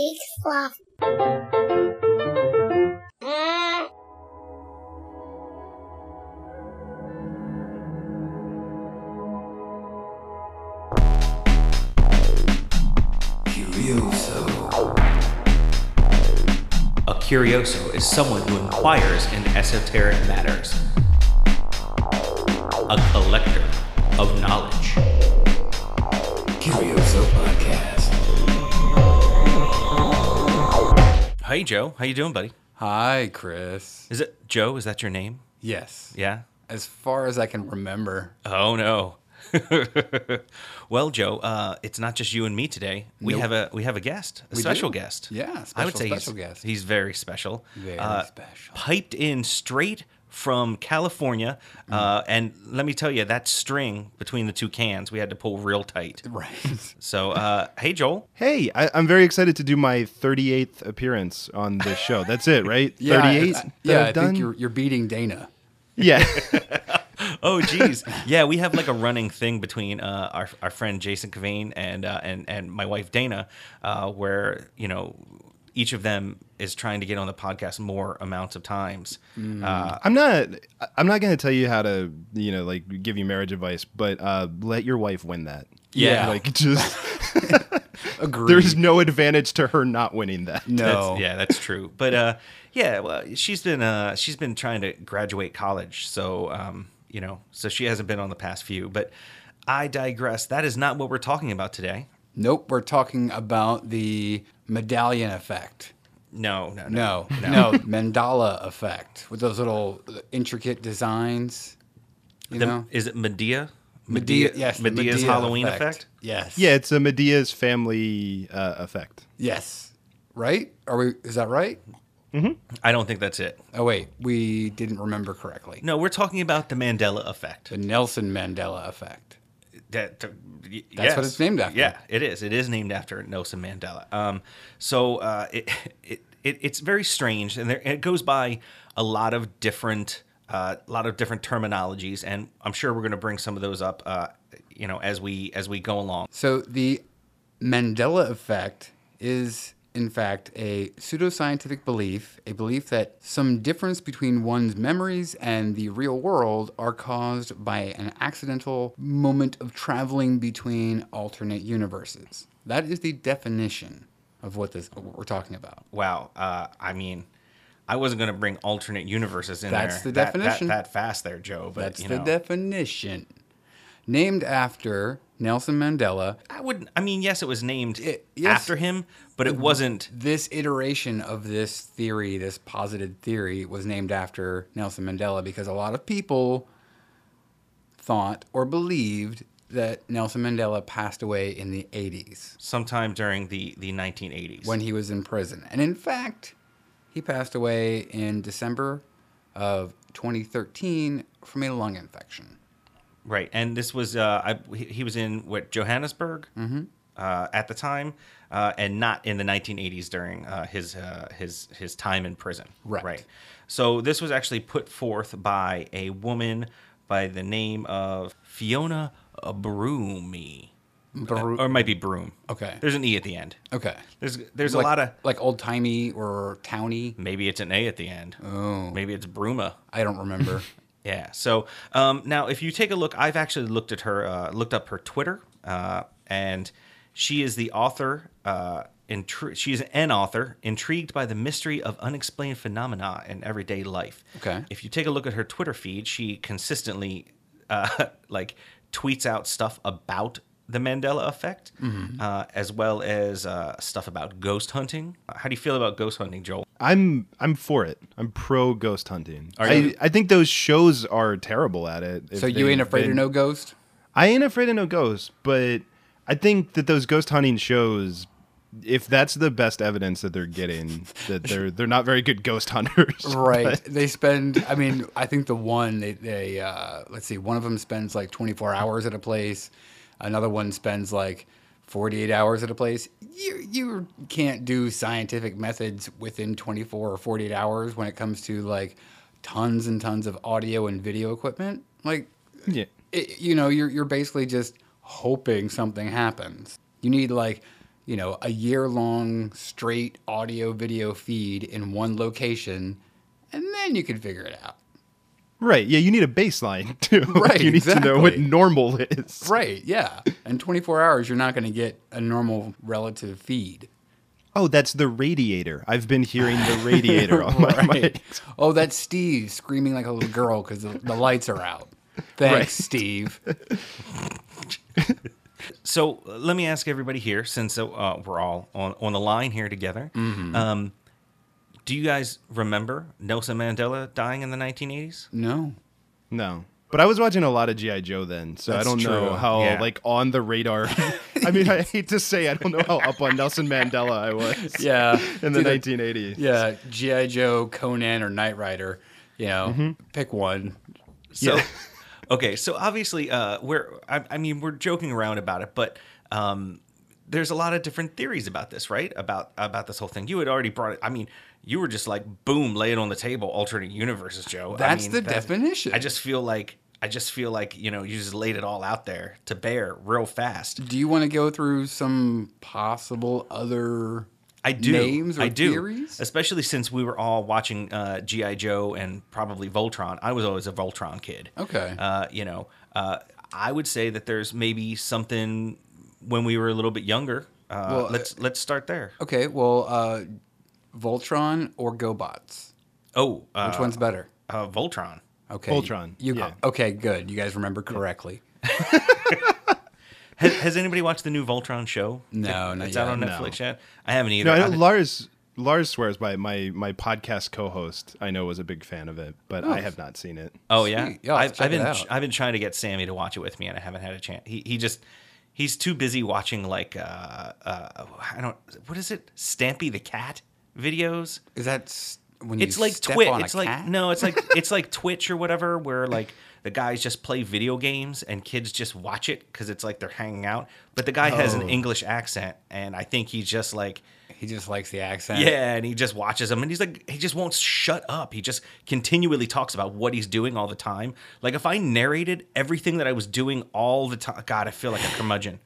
big fluff. A curioso is someone who inquires in esoteric matters. A collector of knowledge. Curioso Podcast. Hey Joe, how you doing, buddy? Hi, Chris. Is it Joe? Is that your name? Yes. Yeah. As far as I can remember. Oh no. well, Joe, uh, it's not just you and me today. We Nope. have a we have a guest, a We special do. guest. Yeah, I would say special he's, guest. he's very special. Very Uh, special. Piped in straight from California, Mm. uh, and let me tell you, that string between the two cans, we had to pull real tight. Right. So, uh, hey, Joel. Hey, I, I'm very excited to do my 38th appearance on this show. That's it, right? Yeah, 38. I- that yeah, I've done? think you're, you're beating Dana. Yeah. Oh, geez. yeah, we have like a running thing between uh, our, our friend Jason Cavane and, uh, and, and my wife Dana, uh, where, you know, each of them is trying to get on the podcast more amounts of times. Uh, I'm not. I'm not going to tell you how to, you know, like give you marriage advice, but uh, let your wife win that. Yeah. Like just Agreed. there's no advantage to her not winning that. no. That's, yeah, that's true. But uh, yeah, well, she's been uh, she's been trying to graduate college, so um, you know, so she hasn't been on the past few. But I digress. That is not what we're talking about today. Nope. We're talking about the medallion effect. No, no, no. No, no, mandala effect with those little intricate designs. You The- know, is it Madea? Madea. Yes, Madea's Madea Halloween effect. Yes. Yeah, it's a Madea's family uh, effect. Yes. Right? Are we? Is that right? I don't think that's it. Oh wait, we didn't remember correctly. No, we're talking about the Mandela effect. The Nelson Mandela effect. That, That's what it's named after. Yeah, it is. It is named after Nelson Mandela. Um, so uh, it, it, it it's very strange, and there, it goes by a lot of different uh, a lot of different terminologies, and I'm sure we're going to bring some of those up, uh, you know, as we as we go along. So the Mandela effect is, in fact, a pseudoscientific belief, a belief that some difference between one's memories and the real world are caused by an accidental moment of traveling between alternate universes. That is the definition of what this what we're talking about. Wow. Uh, I mean. I wasn't going to bring alternate universes in That's there the that- that- definition. that, fast there, Joe. But That's the know, definition. Named after Nelson Mandela, I wouldn't. I mean, yes, it was named It- yes. after him, but it wasn't. this iteration of this theory, this posited theory, was named after Nelson Mandela because a lot of people thought or believed that Nelson Mandela passed away in the 80s sometime during the the 1980s. when he was in prison. And in fact, he passed away in December of 2013 from a lung infection. Right, and this was uh, I, he was in what Johannesburg Mm-hmm. uh, at the time, uh, and not in the 1980s during uh, his uh, his his time in prison. Right. Right. So this was actually put forth by a woman by the name of Fiona Broomy, Bru- or it might be Broom. Okay. There's an e at the end. Okay. There's there's like, a lot of like old timey or towny. maybe it's an a at the end. Oh. Maybe it's Bruma. I don't remember. Yeah. So um, now, if you take a look, I've actually looked at her, uh, looked up her Twitter, uh, and she is the author. Uh, intri- she's an author intrigued by the mystery of unexplained phenomena in everyday life. Okay. If you take a look at her Twitter feed, she consistently uh, like tweets out stuff about the Mandela effect, uh, as well as uh, stuff about ghost hunting. How do you feel about ghost hunting, Joel? I'm I'm for it. I'm pro ghost hunting. Are I, you? I think those shows are terrible at it. so you ain't afraid been- of no ghost? I ain't afraid of no ghost, but I think that those ghost hunting shows, if that's the best evidence that they're getting, that they're they're not very good ghost hunters. Right. they spend. I mean, I think the one they they uh, let's see. One of them spends like 24 hours at a place. Another one spends like 48 hours at a place. You you can't do scientific methods within 24 or 48 hours when it comes to like tons and tons of audio and video equipment. Like, Yeah. it, you know, you're you're basically just hoping something happens. You need like you know, a year long straight audio video feed in one location, and then you can figure it out. Right. Yeah, you need a baseline too. Right, you need to know what normal is. Right, yeah. In 24 hours, you're not going to get a normal relative feed. Oh, that's the radiator. I've been hearing the radiator on my mic. Oh, that's Steve screaming like a little girl because the, the lights are out. Thanks, Right. Steve. So uh, let me ask everybody here, since uh, we're all on, on the line here together. Mm-hmm. Um, do you guys remember Nelson Mandela dying in the 1980s? No. No. But I was watching a lot of GI Joe then, so I don't know how Yeah. like on the radar. I mean, I hate to say I don't know how up on Nelson Mandela I was. Yeah. In the It's 1980s. Yeah, G.I. Joe, Conan, or Knight Rider. You know, pick one. So, Yeah. okay, so obviously, uh, we're I, I mean we're joking around about it, but um, there's a lot of different theories about this, right? About about this whole thing. You had already brought it. I mean, you were just like, boom, lay it on the table, alternate universes, Joe. I That's mean, the that- definition. I just feel like I just feel like you know you just laid it all out there to bear real fast. Do you want to go through some possible other I do. names or I do. theories? Especially since we were all watching uh, GI Joe and probably Voltron. I was always a Voltron kid. Okay. Uh, you know, uh, I would say that there's maybe something when we were a little bit younger. Uh, Well, let's let's start there. Okay, well, uh, Voltron or GoBots? Oh, uh, Which one's better? uh, Voltron? Okay, Voltron, You, yeah. Okay, good. You guys remember correctly. Has, has anybody watched the new Voltron show? No, not it's out yet. on No. Netflix yet. I haven't either. No, I know I've- Lars Lars swears by my my podcast co-host. I know was a big fan of it, but I have not seen it. Oh yeah, Yeah, I'll have I've, to check I've it been out. I've been trying to get Sammy to watch it with me, and I haven't had a chance. He he just he's too busy watching like uh uh I don't what is it Stampy the cat videos. Is that when It's like Twitch. It's like cat? no, it's like it's like Twitch or whatever, where like the guys just play video games and kids just watch it because it's like they're hanging out. But the guy has an Oh. English accent, and I think he's just like. He just likes the accent. Yeah, and he just watches them, and he's like, he just won't shut up. He just continually talks about what he's doing all the time. Like if I narrated everything that I was doing all the time, God, I feel like a curmudgeon.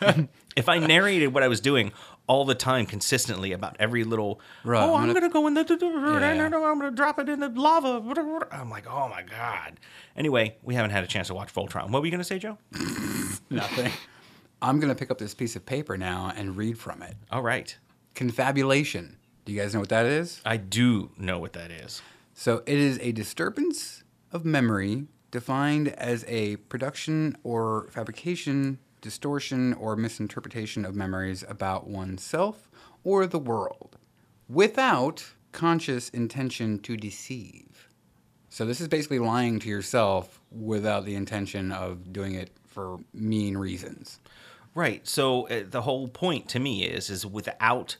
if I narrated what I was doing all the time consistently about every little, Right, oh, I'm I'm, gonna- gonna, go in the, Yeah. I'm gonna drop it in the lava. I'm like, oh my God. Anyway, we haven't had a chance to watch Voltron. What were you gonna say, Joe? Nothing. I'm gonna pick up this piece of paper now and read from it. All right, Confabulation. Do you guys know what that is? I do know what that is. So it is a disturbance of memory defined as a production or fabrication, distortion, or misinterpretation of memories about oneself or the world without conscious intention to deceive. So this is basically lying to yourself without the intention of doing it for mean reasons. Right. So uh, the whole point to me is is without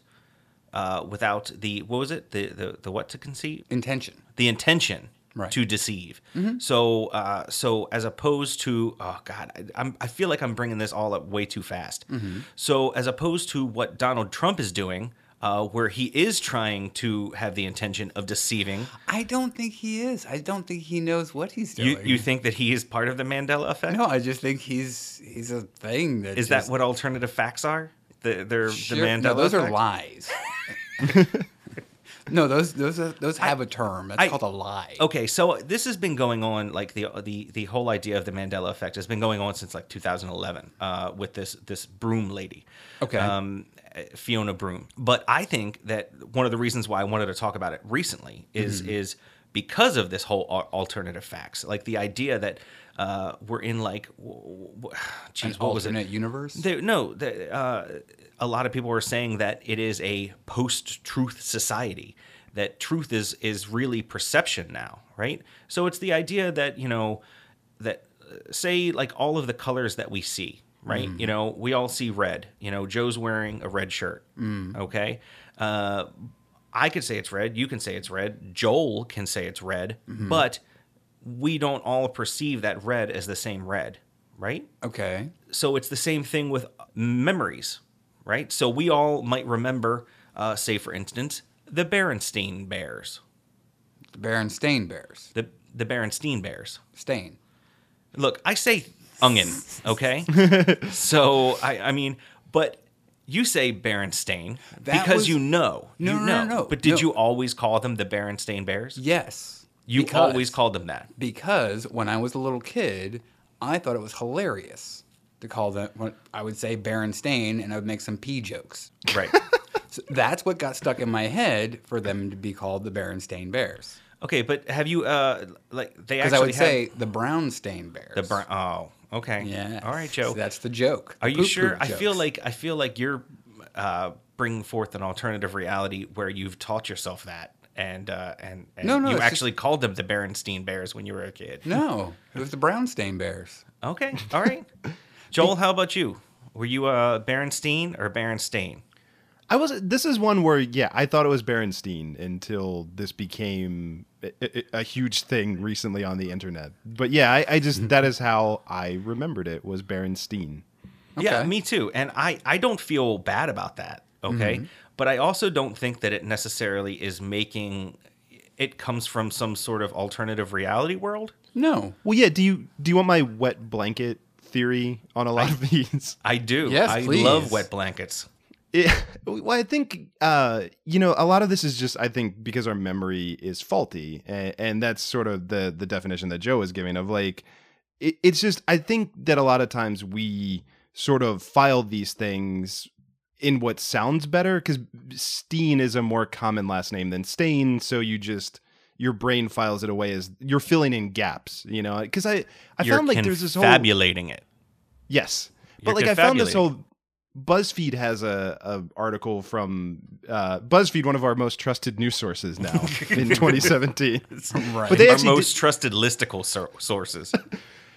uh, without the what was it the the, the what to conceive Intention. the intention Right. to deceive. So uh, so as opposed to oh god I, I'm I feel like I'm bringing this all up way too fast. So as opposed to what Donald Trump is doing. Uh, where he is trying to have the intention of deceiving. I don't think he is. I don't think he knows what he's doing. You, you think that he is part of the Mandela effect? No, I just think he's he's a thing that Is just, that what alternative facts are? The, they're Sure. the Mandela No, those are lies. no, those those those have a term. That's I- called a lie. Okay, so this has been going on like the the the whole idea of the Mandela effect has been going on since like 2011 uh, with this this Broome lady, Okay. um, uh, Fiona Broome. But I think that one of the reasons why I wanted to talk about it recently is Mm-hmm. is because of this whole alternative facts, like the idea that uh, we're in like, geez, what was it? alternate universe. There, no, the, uh, a lot of people were saying that it is a post-truth society. That truth is is really perception now, right? So it's the idea that you know that uh, say like all of the colors that we see, right? You know, we all see red. You know, Joe's wearing a red shirt. Okay. Uh, I could say it's red. You can say it's red. Joel can say it's red, but we don't all perceive that red as the same red, right? okay. so it's the same thing with memories, right? So we all might remember, uh, say for instance, the Berenstain Bears, The Berenstain Bears. the the Berenstein Bears. Stain. Look, I say onion, okay? so I, I mean, but You say Berenstain That because was- you know. No, you no, know. no, no, But did no. you always call them the Berenstain Bears? Yes. You because- always called them that. because when I was a little kid, I thought it was hilarious to call them. What I would say Berenstain, and I would make some pee jokes. Right. So that's what got stuck in my head for them to be called the Baron Stain Bears. okay, but have you uh like they Because actually I would have say the brown stain Bears. the brown Oh, okay. Yeah. All right, Joe. So that's the joke. Are the you sure? I feel like I feel like you're uh, bringing forth an alternative reality where you've taught yourself that, and uh, and, and No, no, you it's just- actually called them the Berenstein Bears when you were a kid. no, it was the Brownstain Bears. Okay, all right. Joel, how about you? Were you a Berenstein or Berenstain? I was. This is one where, yeah, I thought it was Berenstein until this became a, a- a huge thing recently on the internet. But yeah, I, I just that is how I remembered it was Berenstein. Yeah, me too. And I I don't feel bad about that. Okay, Mm-hmm. But I also don't think that it necessarily is making. It comes from some sort of alternative reality world. No. Well, yeah. Do you do you want my wet blanket theory on a lot of these? I do. Yes, I please. love wet blankets. Yeah, well, I think uh, you know a lot of this is just I think because our memory is faulty, and, and that's sort of the the definition that Joe is giving of like it, it's just I think that a lot of times we sort of file these things in what sounds better because Steen is a more common last name than Stain, so you just your brain files it away as you're filling in gaps, you know. Because I I You're found like there's this whole confabulating it. Yes, You're but like I found this whole BuzzFeed has a, a article from uh, BuzzFeed, one of our most trusted news sources now in 2017. Right. But they Our most did, trusted listicle sources.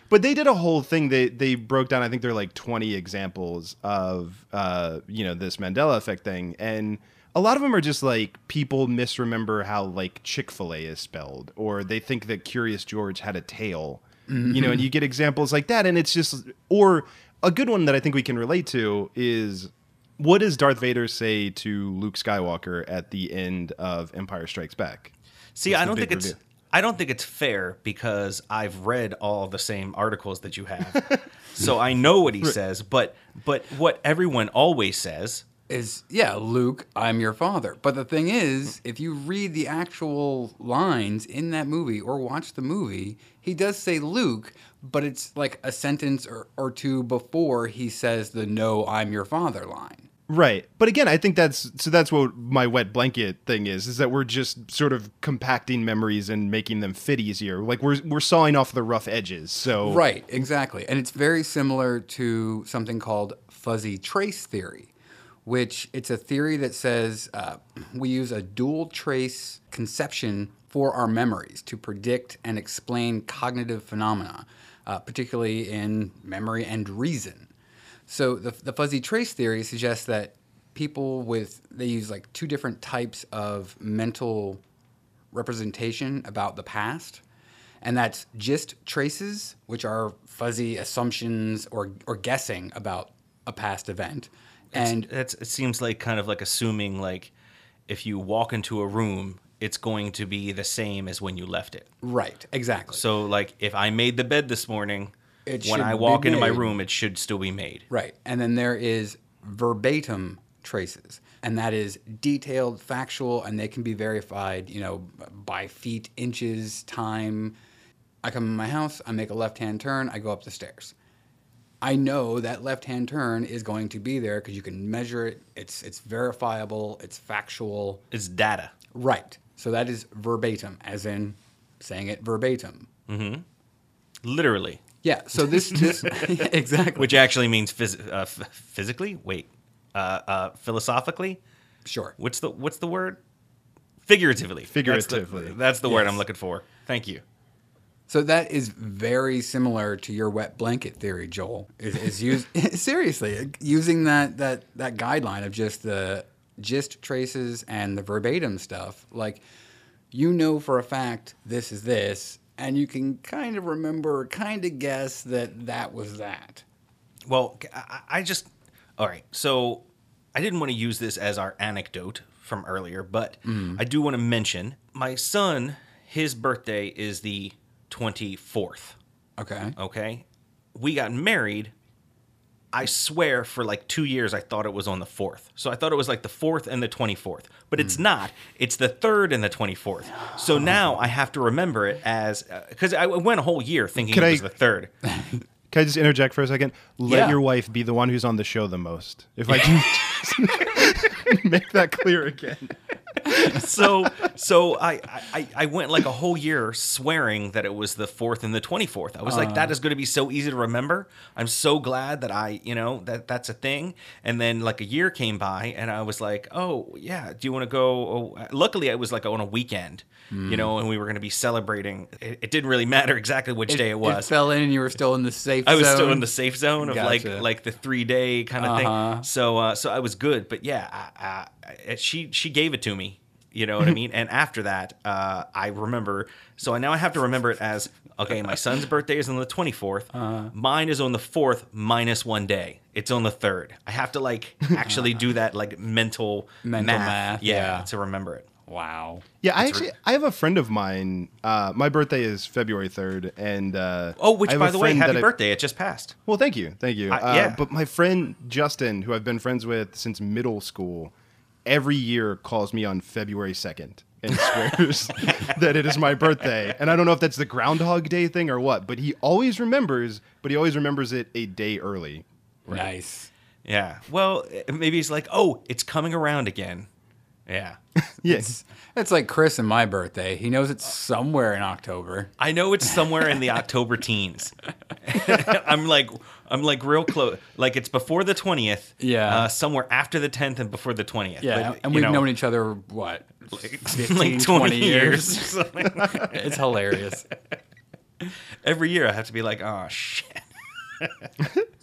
but they did a whole thing. They they broke down. I think they're like 20 examples of uh, you know this Mandela effect thing, and a lot of them are just like people misremember how like Chick Fil A is spelled, or they think that Curious George had a tail. You know, and you get examples like that, and it's just or a good one that I think we can relate to is what does Darth Vader say to Luke Skywalker at the end of Empire Strikes Back? See, I don't think it's? I don't think it's fair because I've read all the same articles that you have. so I know what he says, but but what everyone always says is yeah, Luke, I'm your father. But the thing is, if you read the actual lines in that movie or watch the movie, he does say Luke, but it's like a sentence or, or two before he says the no, I'm your father line. Right. But again, I think that's so that's what my wet blanket thing is is that we're just sort of compacting memories and making them fit easier. Like we're we're sawing off the rough edges. So Right, exactly. And it's very similar to something called fuzzy trace theory, which it's a theory that says uh, we use a dual trace conception for our memories to predict and explain cognitive phenomena, uh, particularly in memory and reason. So the, the fuzzy trace theory suggests that people with they use like two different types of mental representation about the past. And that's just traces, which are fuzzy assumptions or, or guessing about a past event. And That's it seems like kind of like assuming like if you walk into a room, it's going to be the same as when you left it. right, exactly. So like if I made the bed this morning, It when I walk into my room, it should still be made. Right. And then there is verbatim traces. And that is detailed, factual, and they can be verified, you know, by feet, inches, time. I come in my house, I make a left hand turn, I go up the stairs. I know that left hand turn is going to be there because you can measure it. It's it's verifiable, it's factual. It's data. Right. So that is verbatim, as in saying it verbatim. Mm-hmm. Literally. Yeah. So this this exactly. Which actually means phys- uh, f- physically? Wait. Uh, uh, philosophically? sure. What's the what's the word? Figuratively. That's the- Figuratively. That's the, word I'm looking for. Thank you. So that is very similar to your wet blanket theory, Joel. Is, is use, seriously using that that that guideline of just the gist traces and the verbatim stuff. Like you know for a fact this is this, and you can kind of remember, kind of guess that that was that. Well, I, just all right. So I didn't want to use this as our anecdote from earlier, but mm. I do want to mention my son. His birthday is the twenty fourth. Okay. Okay, we got married I swear for like two years I thought it was on the fourth. So I thought it was like the fourth and the twenty fourth, but it's hmm. not. It's the third and the twenty fourth. So oh. now I have to remember it as uh, because I went a whole year thinking it I- was the third. Can I just interject for a second? Let Yeah. your wife be the one who's on the show the most. If I can just make that clear again. so so I, I I went like a whole year swearing that it was the fourth and the twenty fourth. I was like, that is going to be so easy to remember. I'm so glad that I you know that that's a thing. And then like a year came by, and I was like, oh yeah, do you want to go? Oh, luckily, I was like on a weekend, you know, and we were going to be celebrating. It, it didn't really matter exactly which day it was. fell in and you were still in the safe I was still in the safe zone of like like the three day kind of Uh-huh. thing. So uh, so I was good, but yeah, I, I, she she gave it to me. You know what I mean? And after that, uh, I remember. So now I have to remember it as okay. My son's birthday is on the twenty Uh-huh. Mine is on the fourth minus one day. It's on the third. I have to like actually do that like mental Mental math, math, yeah, yeah. to remember it. Wow. Yeah, I It's re- actually I have a friend of mine. Uh, my birthday is February third, and uh, Oh, which by the way, friend happy that I- birthday! It just passed. Well, thank you, thank you. I- uh, yeah. But my friend Justin, who I've been friends with since middle school, every year calls me on February second and swears that it is my birthday. And I don't know if that's the Groundhog Day thing or what, but he always remembers. But he always remembers it a day early. Nice. Yeah. Well, maybe he's like, oh, it's coming around again. Yeah. Yes. It's like Chris and my birthday. He knows it's somewhere in October. I know it's somewhere in the October teens. I'm like, I'm like real close. Like it's before the twentieth. Yeah. Uh, somewhere after the tenth and before the twentieth. Yeah, and we've known each other what, like 15, 20 20 years. years. it's hilarious. Every year I have to be like, oh shit.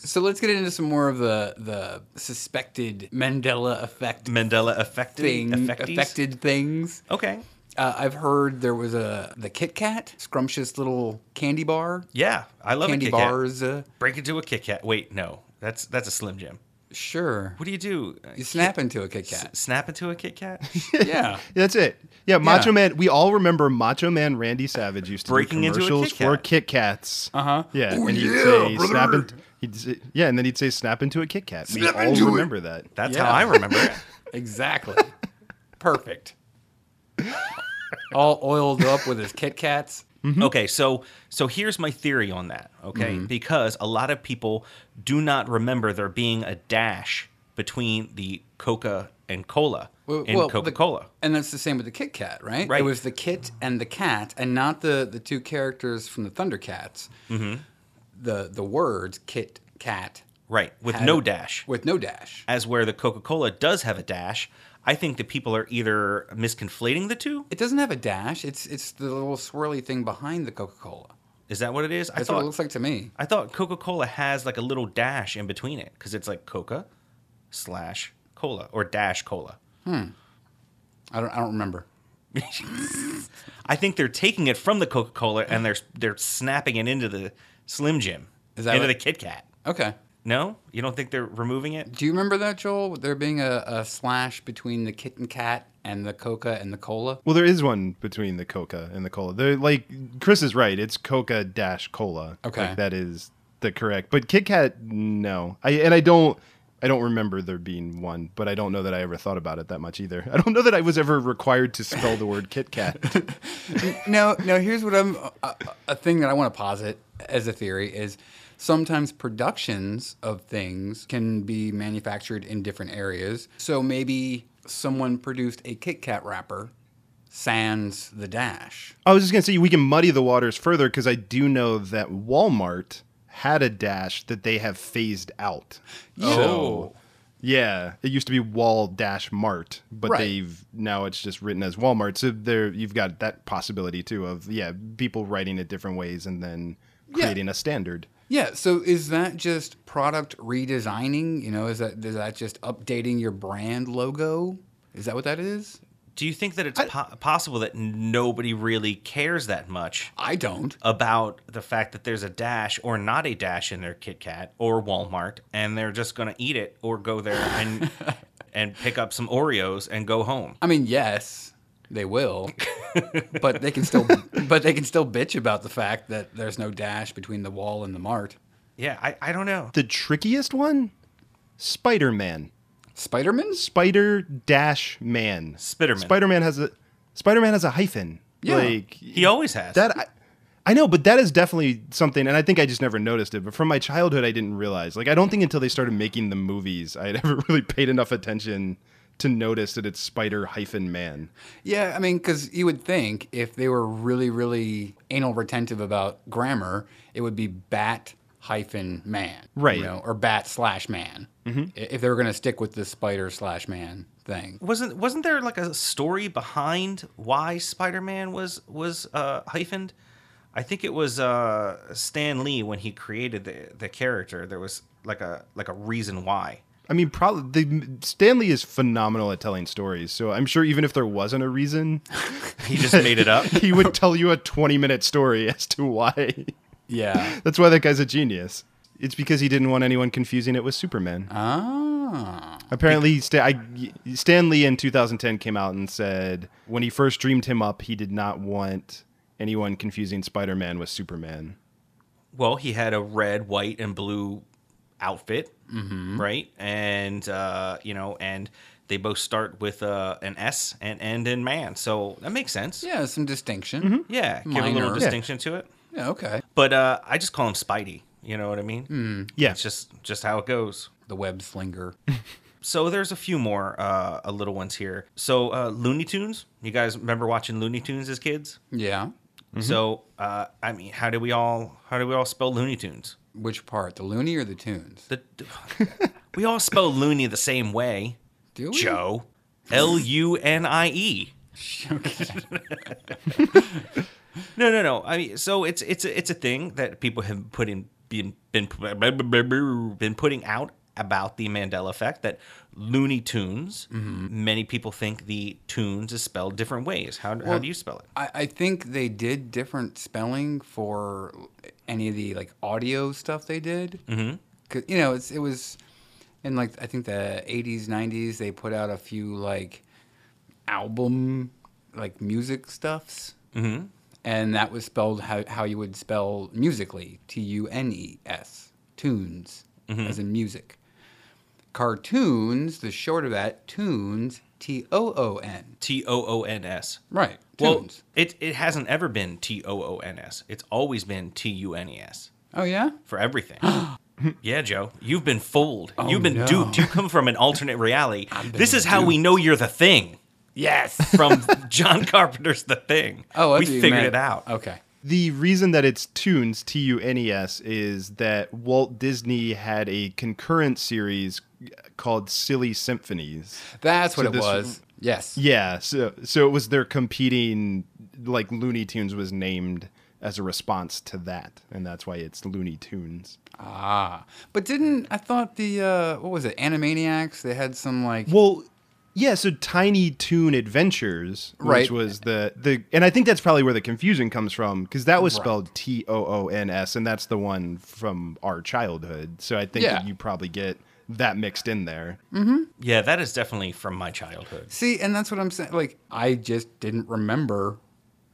So let's get into some more of the the suspected Mandela effect Mandela affected. thing, affectees? affected things. Okay. Uh, I've heard there was a the Kit Kat, scrumptious little candy bar, Yeah, I love candy a Kit Kat. bars. Uh, Break into a Kit Kat. Wait, no, that's that's a Slim Jim. sure, What do you do? Uh, you snap into a Kit Kat. Snap into a Kit Kat? yeah, That's it. Yeah, Macho Yeah. Man. We all remember Macho Man Randy Savage used to Breaking do into a commercials Kit Kat. for Kit Kats. uh huh. Yeah, Oh, and he'd yeah, say brother. snap in, he'd say, yeah, and then he'd say snap into a Kit Kat. We all into it. remember that. That's Yeah. how I remember it. Exactly. Perfect. All oiled up with his Kit Kats. Okay, so so here's my theory on that. Okay, Mm-hmm. because a lot of people do not remember there being a dash between the Coca and Cola Well, in well, Coca Cola. And that's the same with the Kit Kat, right? Right. It was the Kit and the Cat, and not the the two characters from the Thundercats. Mm-hmm. The the words Kit Cat Right, with had no a- dash. with no dash. As where the Coca Cola does have a dash. I think that people are either misconflating the two. It doesn't have a dash. It's it's the little swirly thing behind the Coca Cola. Is that what it is? I That's what it looks like to me. I thought Coca Cola has like a little dash in between it because it's like Coca slash Cola or dash Cola. Hmm. I don't I don't remember. I think they're taking it from the Coca Cola and they're they're snapping it into the Slim Jim, Is that into what- the Kit Kat. Okay. No, you don't think they're removing it? Do you remember that, Joel? There being a, a slash between the Kit and Cat and the Coca and the Cola? Well, there is one between the Coca and the Cola. They're like Chris is right. It's Coca dash Cola. Okay. Like, that is the correct. But Kit Kat, no. I and I don't. I don't remember there being one, but I don't know that I ever thought about it that much either. I don't know that I was ever required to spell the word Kit Kat. no, no. Here's what I'm. A, a thing that I want to posit as a theory is sometimes productions of things can be manufactured in different areas. So maybe someone produced a Kit Kat wrapper, sans the dash. I was just gonna say we can muddy the waters further because I do know that Walmart had a dash that they have phased out. Oh. So, yeah, it used to be Wall Dash Mart, but Right. they've now it's just written as Walmart. So there you've got that possibility too of yeah people writing it different ways and then Yeah. creating a standard. Yeah. So is that just product redesigning? You know, is that is that just updating your brand logo? Is that what that is? Do you think that it's po- possible that nobody really cares that much I don't. about the fact that there's a dash or not a dash in their Kit Kat or Walmart, and they're just going to eat it or go there and and pick up some Oreos and go home? I mean, yes, they will, but they can still, but they can still bitch about the fact that there's no dash between the wall and the mart. Yeah, I, I don't know. The trickiest one, Spider Man. Spider-Man? Spider dash man. Spiderman. Spider Man has a Spider Man has a hyphen. Yeah. Like He always has. that. I, I know, but that is definitely something, and I think I just never noticed it. But from my childhood, I didn't realize. Like, I don't think until they started making the movies, I had ever really paid enough attention to notice that it's Spider hyphen Man. Yeah, I mean, because you would think if they were really, really anal retentive about grammar, it would be bat hyphen man, Right. You know, or bat slash man. Mm-hmm. If they were going to stick with the spider slash man thing. wasn't wasn't there like a story behind why Spider-Man was was uh, hyphened? I think it was uh, Stan Lee when he created the the character. There was like a like a reason why. I mean, probably the, Stan Lee is phenomenal at telling stories. So I'm sure even if there wasn't a reason, He just made it up. he would tell you a 20 minute story as to why. Yeah. That's why that guy's a genius. It's because he didn't want anyone confusing it with Superman. ah. Apparently, Stan, I, Stan Lee in 2010 came out and said when he first dreamed him up, he did not want anyone confusing Spider Man with Superman. Well, he had a red, white, and blue outfit, Mm-hmm. right? And uh, you know, and they both start with uh, an S and end in man, so that makes sense. Yeah, some distinction. Mm-hmm. Yeah, give a little Minor. distinction to it. Yeah, okay. But uh, I just call him Spidey. You know what I mean? Hmm. Yeah. It's just just how it goes. The web slinger. So there's a few more uh, uh, little ones here. So uh, Looney Tunes. You guys remember watching Looney Tunes as kids? yeah. So uh, I mean, how do we all how do we all spell Looney Tunes? Which part? The loony or the tunes? The, we all spell Looney the same way. Do we? Joe. L U N I E. Okay. No, no, no. I mean, so it's it's a, it's a thing that people have put in been been been putting out about the Mandela effect. That Looney Tunes. Mm-hmm. Many people think the tunes is spelled different ways. How how do you spell it? I, I think they did different spelling for any of the like audio stuff they did. Mm-hmm. Cause you know it's it was in like I think the '80s '90s they put out a few like album like music stuffs. Mm-hmm. And that was spelled how, how you would spell musically T U N E S tunes as in music. Cartoons, the short of that, tunes T O O N. T O O N S. Right. Well, Tunes. it it hasn't ever been T O O N S. It's always been T U N E S oh yeah. for everything. yeah, Joe, you've been fooled. Oh, you've been no. duped. You come from an alternate reality. This is how we know you're the thing. Yes. From John Carpenter's The Thing. Oh, we that's what you figured meant. it out. Okay. The reason that it's Tunes, T U N E S, is that Walt Disney had a concurrent series called Silly Symphonies. That's what So it this- was. Yes. Yeah, so so it was their competing like Looney Tunes was named as a response to that, and that's why it's Looney Tunes. Ah. But didn't I thought the uh what was it? Animaniacs, they had some like Well, yeah, so Tiny Toon Adventures, Right. which was the the, and I think that's probably where the confusion comes from because that was Right. spelled T O O N S, and that's the one from our childhood. So I think Yeah. that you probably get that mixed in there. Yeah, that is definitely from my childhood. See, and that's what I'm saying. Like I just didn't remember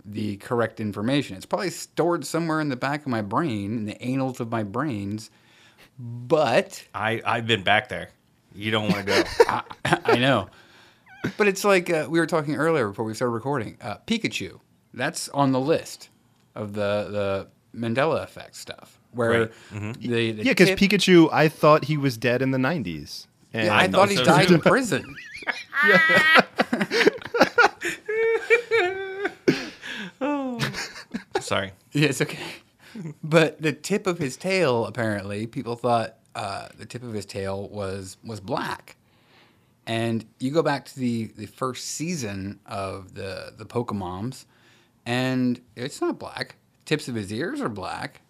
the correct information. It's probably stored somewhere in the back of my brain, in the annals of my brains. But I I've been back there. You don't want to go. I, I know. But it's like uh, we were talking earlier before we started recording. Uh, Pikachu, that's on the list of the the Mandela effect stuff. Where Right. the, the Yeah, because Pikachu, I thought he was dead in the '90s. And Yeah, I, I thought thought he so died in prison. Sorry. Yeah, it's okay. But the tip of his tail, apparently, people thought uh, the tip of his tail was was black. And you go back to the, the first season of the the Pokemons, and it's not black. Tips of his ears are black.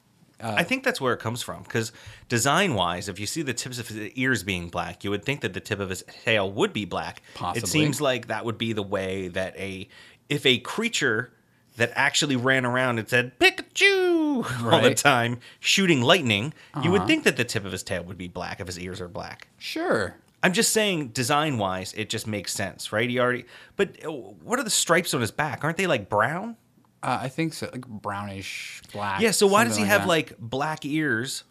I think that's where it comes from because design wise, if you see the tips of his ears being black, you would think that the tip of his tail would be black. Possibly. It seems like that would be the way that a if a creature that actually ran around and said Pikachu all the time, shooting lightning, you would think that the tip of his tail would be black if his ears are black. Sure. I'm just saying, design wise, it just makes sense, right? He already. But uh, what are the stripes on his back? Aren't they like brown? Uh, I think so, like brownish black. Yeah. So why does he something have that. like black ears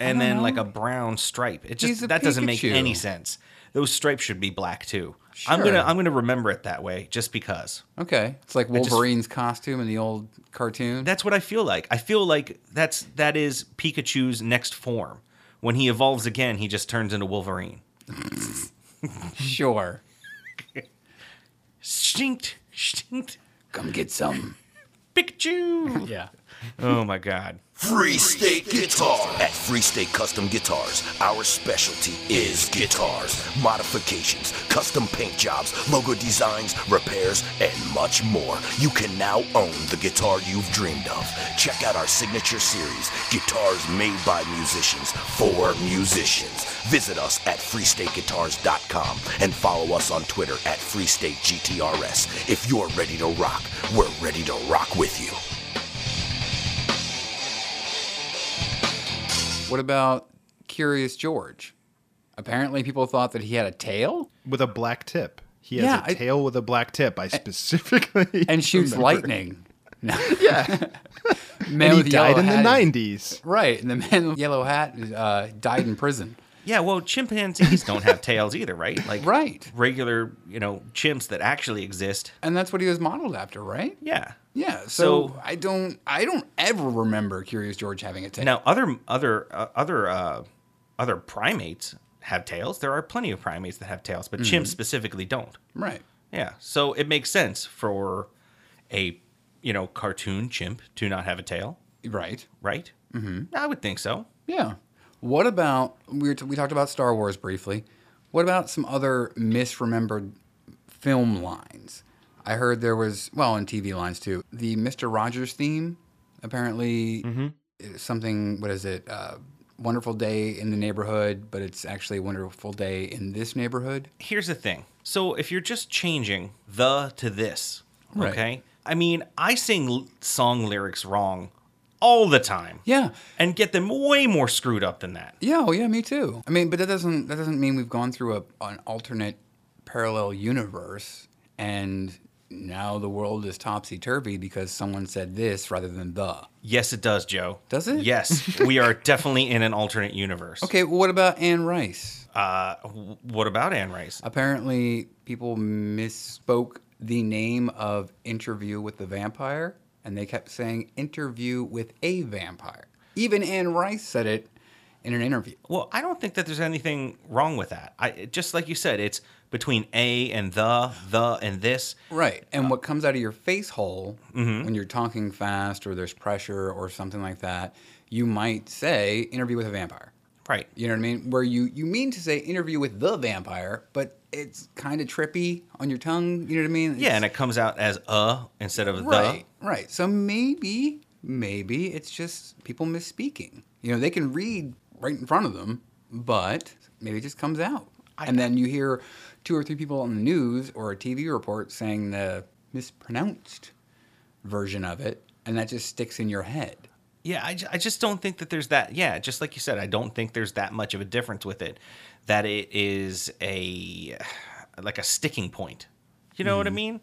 and then like a brown stripe. It just that doesn't make any sense. Those stripes should be black too. I'm gonna I'm gonna remember it that way just because. Okay, it's like just- Wolverine's costume in the old cartoon. That's what I feel like. I feel like that's that is Pikachu's next form. When he evolves again, he just turns into Wolverine. sure. Stinked, stinked, Come get some. Pikachu. Yeah. Oh my god. Free State Guitar. At Free State Custom Guitars, our specialty is guitars, modifications, custom paint jobs, logo designs, repairs, and much more. You can now own the guitar you've dreamed of. Check out our signature series, Guitars Made by Musicians for Musicians. Visit us at freestateguitars.com and follow us on Twitter at FreeStateGTRS. If you're ready to rock, we're ready to rock with you. What about Curious George? Apparently, people thought that he had a tail with a black tip. He has Yeah, a I- tail with a black tip. I specifically and shoots remember. lightning. No. Yeah, Man and he died in the nineties. Right, and the man with yellow hat uh, died in prison. Yeah, well, chimpanzees don't have tails either, right? Like Right. regular, you know, chimps that actually exist. And that's what he was modeled after, right? Yeah. Yeah. So, So- I don't, I don't ever remember Curious George having a tail. Now, other other uh, other uh, other primates have tails. There are plenty of primates that have tails, but chimps specifically don't. Right. Yeah, so it makes sense for a you know cartoon chimp to not have a tail, Right. right? Mm-hmm. I would think so. Yeah. What about we t- we talked about Star Wars briefly. What about some other misremembered film lines? I heard there was well, and TV lines too. The Mister Rogers theme apparently is something. What is it? Uh, wonderful day in the neighborhood, but it's actually a wonderful day in this neighborhood. Here's the thing. So if you're just changing the to this, Right. okay? I mean, I sing song lyrics wrong all the time. Yeah. And get them way more screwed up than that. Yeah, oh yeah, me too. I mean, but that doesn't that doesn't mean we've gone through a, an alternate parallel universe and now the world is topsy turvy because someone said this rather than the. Yes, it does, Joe. Does it? Yes, we are definitely in an alternate universe. Okay, well, what about Anne Rice? Uh, what about Anne Rice? Apparently, people misspoke the name of Interview with the Vampire, and they kept saying Interview with a Vampire. Even Anne Rice said it in an interview. Well, I don't think that there's anything wrong with that. I just like you said, it's between a and the, the and this. Right. And what comes out of your face hole Mm-hmm. when you're talking fast or there's pressure or something like that, you might say interview with a vampire. Right. You know what I mean? Where you you mean to say interview with the vampire, but it's kind of trippy on your tongue. You know what I mean? Yeah, and it comes out as a instead of right, right. So maybe maybe it's just people misspeaking. You know, they can read right in front of them, but maybe it just comes out. and then you hear two or three people on the news or a TV report saying the mispronounced version of it, and that just sticks in your head. Yeah, I, I just don't think that there's that. Yeah, just like you said, I don't think there's that much of a difference with it. That it is a like a sticking point. You know what I mean?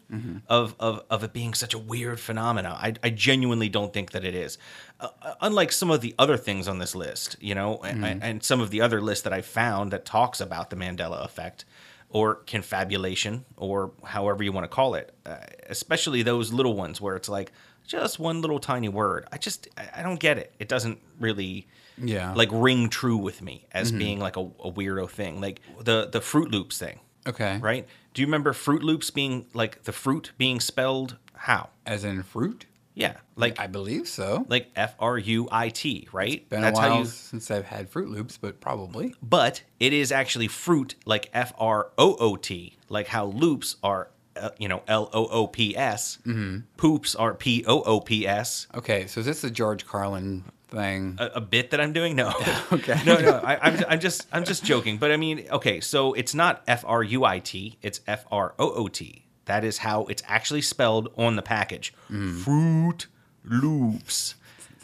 Of, of of it being such a weird phenomena. I, I genuinely don't think that it is. Uh, uh, unlike some of the other things on this list, you know, and, and some of the other lists that I found that talks about the Mandela effect or confabulation or however you want to call it, uh, especially those little ones where it's like just one little tiny word. I just I don't get it. It doesn't really Yeah. like ring true with me as mm-hmm. being like a, a weirdo thing. Like the the Fruit Loops thing Okay. right? Do you remember Fruit Loops being like the fruit being spelled how? As in fruit? Yeah, like I believe so. like F R U I T, right? Been a while since I've had Fruit Loops, but probably. But it is actually fruit, like F R O O T, like how loops are, uh, you know, L O O P S. Mm-hmm. Poops are P O O P S. Okay, so is this the George Carlin thing? A, a bit that I'm doing? No. Okay. no, no. I, I'm, I'm just, I'm just joking. But I mean, okay. So it's not F R U I T. It's F R O O T. That is how it's actually spelled on the package. Fruit Loops.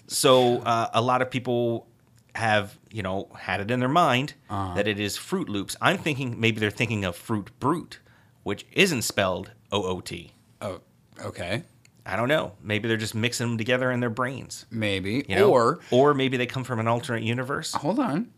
So uh, a lot of people have, you know, had it in their mind that it is Fruit Loops. I'm thinking maybe they're thinking of Fruit Brute, which isn't spelled O O T. oh, okay. I don't know. Maybe they're just mixing them together in their brains. Maybe. You know? Or or maybe they come from an alternate universe. hold on.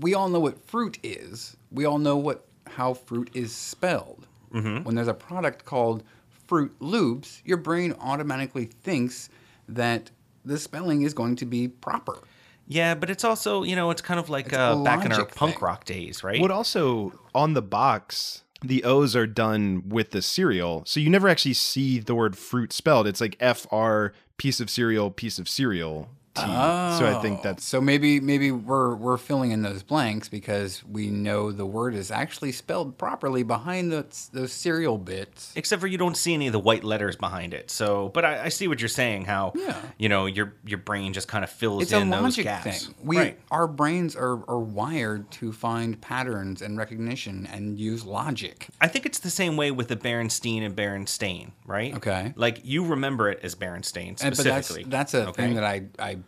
We all know what fruit is. We all know what how fruit is spelled. Mm-hmm. When there's a product called Fruit Loops, your brain automatically thinks that the spelling is going to be proper. Yeah, but it's also, you know, it's kind of like uh, back in our logic punk rock days, right? What also on the box, the O's are done with the cereal, so you never actually see the word fruit spelled. It's like F R piece of cereal, piece of cereal. T. So I think that's oh. So maybe maybe we're we're filling in those blanks because we know the word is actually spelled properly behind those those cereal bits. Except for you don't see any of the white letters behind it. So, but I, I see what you're saying. How Yeah. you know your your brain just kind of fills It's a in those logic gaps. thing. We right. our brains are, are wired to find patterns and recognition and use logic. I think it's the same way with the Berenstain and Berenstain, right? Okay. Like you remember it as Berenstain And, but that's specifically. that's a okay? thing that I I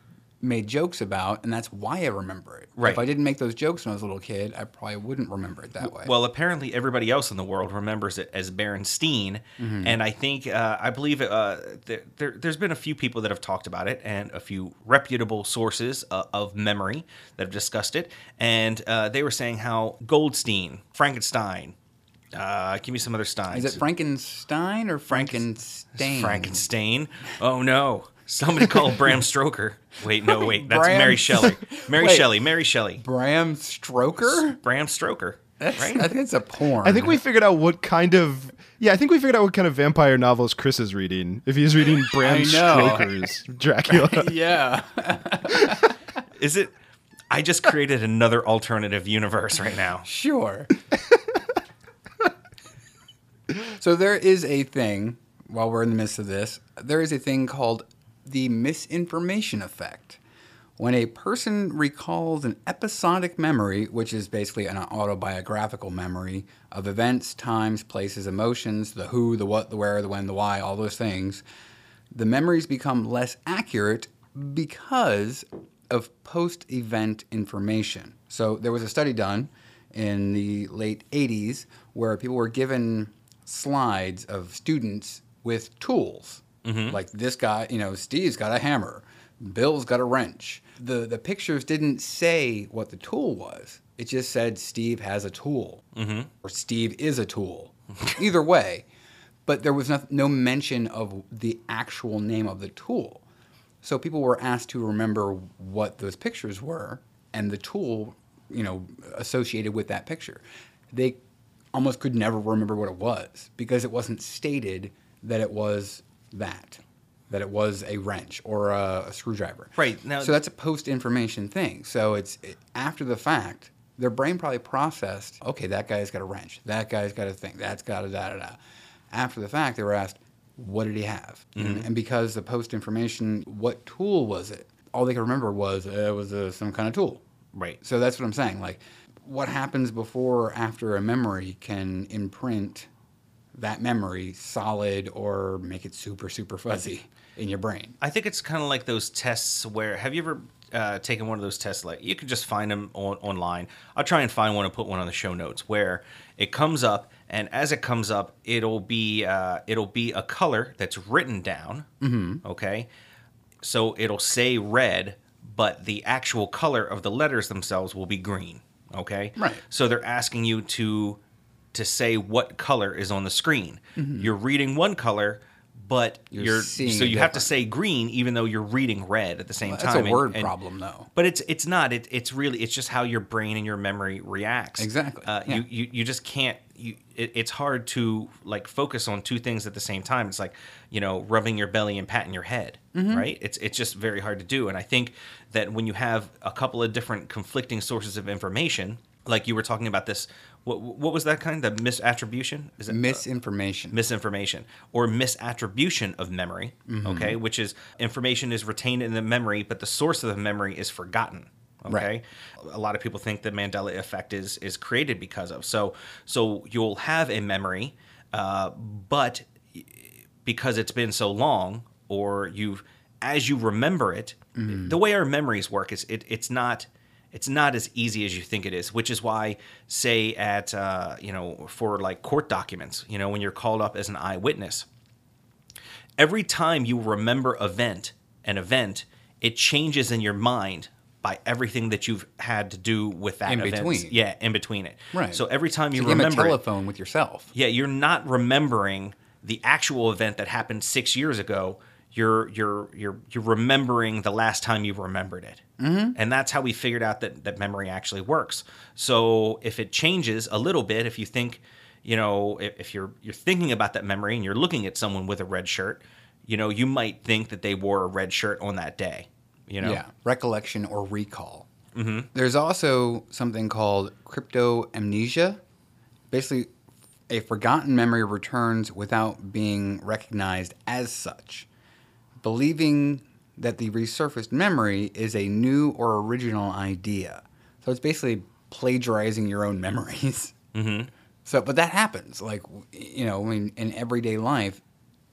made jokes about, and that's why I remember it. Right. If I didn't make those jokes when I was a little kid, I probably wouldn't remember it that way. Well, apparently everybody else in the world remembers it as Berenstein, Mm-hmm. and I think uh, I believe uh, there, there, there's been a few people that have talked about it, and a few reputable sources uh, of memory that have discussed it, and uh, they were saying how Goldstein, Frankenstein, uh, give me some other steins. is it Frankenstein or Frankenstein? Frankenstein? Oh no! Somebody called Bram Stoker. Wait, no, wait, that's Bram- Mary Shelley. Mary Wait. Shelley. Mary Shelley. Bram Stroker? Bram Stoker. That's, right? I think it's a porn. I think we figured out what kind of yeah, I think we figured out what kind of vampire novels Chris is reading. If he's reading Bram I know. Stoker's Dracula. yeah. Is it? I just created another alternative universe right now. Sure. so there is a thing, while we're in the midst of this, there is a thing called the misinformation effect. When a person recalls an episodic memory, which is basically an autobiographical memory of events, times, places, emotions, the who, the what, the where, the when, the why, all those things, the memories become less accurate because of post event information. So there was a study done in the late 80s where people were given slides of students with tools. Mm-hmm. Like this guy, you know, Steve's got a hammer, Bill's got a wrench. The, the pictures didn't say what the tool was, it just said Steve has a tool mm-hmm. or Steve is a tool. Either way, but there was no, no mention of the actual name of the tool. So people were asked to remember what those pictures were and the tool, you know, associated with that picture. They almost could never remember what it was because it wasn't stated that it was that, that it was a wrench or a, a screwdriver. Right, now- so that's a post information thing. So it's it, after the fact, their brain probably processed, okay, that guy's got a wrench, that guy's got a thing, that's got a da da da. After the fact, they were asked, what did he have? And, and because the post information, what tool was it? All they could remember was uh, it was uh, some kind of tool. Right. So that's what I'm saying. Like, what happens before or after a memory can imprint that memory solid or make it super, super fuzzy in your brain. I think it's kind of like those tests where have you ever uh, taken one of those tests? Like you can just find them on, online. I'll try and find one and put one on the show notes where it comes up, and as it comes up, it'll be uh, it'll be a color that's written down. Mm-hmm. Okay, so it'll say red, but the actual color of the letters themselves will be green. Okay, Right. So they're asking you to to say what color is on the screen. You're reading one color, but You're you're, seeing so you have to say green even though you're reading red at the same That's time. a And- word and- problem, though. But it's it's not. It, it's really it's just how your brain and your memory reacts. Exactly, Uh, yeah. You, you you just can't. You it, it's hard to like focus on two things at the same time. It's like you know rubbing your belly and patting your head. Mm-hmm. Right. It's it's just very hard to do. And I think that when you have a couple of different conflicting sources of information, like you were talking about this. What, what was that kind? The misattribution? Is it Misinformation. misinformation or misattribution of memory Mm-hmm. okay which is information is retained in the memory but the source of the memory is forgotten okay Right. a lot of people think the mandela effect is is created because of so so you'll have a memory uh, but because it's been so long or you've as you remember it the way our memories work is it, it's not it's not as easy as you think it is which is why say at uh, you know for like court documents you know when you're called up as an eyewitness every time you remember event an event, it changes in your mind by everything that you've had to do with that In event. between. Yeah, in between it. Right. So every time you It's a remember it, telephone with yourself. yeah, you're not remembering the actual event that happened six years ago. You're you're you're you're remembering the last time you remembered it, mm-hmm. and that's how we figured out that that memory actually works. So if it changes a little bit, if you think, you know, if, if you're you're thinking about that memory and you're looking at someone with a red shirt, you know, you might think that they wore a red shirt on that day. You know, Yeah, recollection or recall. Mm-hmm. There's also something called cryptomnesia. Basically, a forgotten memory returns without being recognized as such. Believing that the resurfaced memory is a new or original idea. So it's basically plagiarizing your own memories. Mm-hmm. So, but that happens. Like, you know, I mean, in everyday life,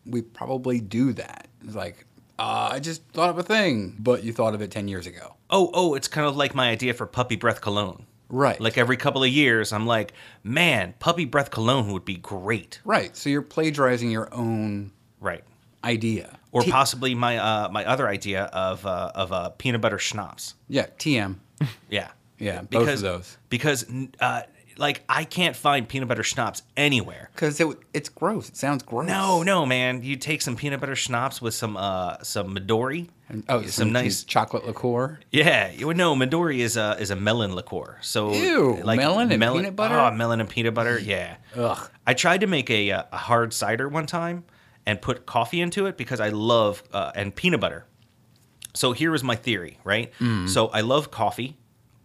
we probably do that. It's like, uh, I just thought of a thing, but you thought of it 10 years ago. Oh, oh, it's kind of like my idea for puppy breath cologne. Right. Like every couple of years, I'm like, man, puppy breath cologne would be great. Right. So you're plagiarizing your own Right. Idea. Or T- possibly my uh, my other idea of uh, of uh, peanut butter schnapps. Yeah, TM. Yeah. Yeah, both of those. Because uh, like I can't find peanut butter schnapps anywhere. Because it, it's gross. It sounds gross. No, no, man. You take some peanut butter schnapps with some uh some Midori. Oh, some, nice chocolate liqueur. Yeah, you would know Midori is a is a melon liqueur. So Ew, melon and peanut butter? Oh, melon and peanut butter. Yeah. Ugh. I tried to make a, uh, a hard cider one time and put coffee into it because I love uh, and peanut butter. So here is my theory, right? So I love coffee,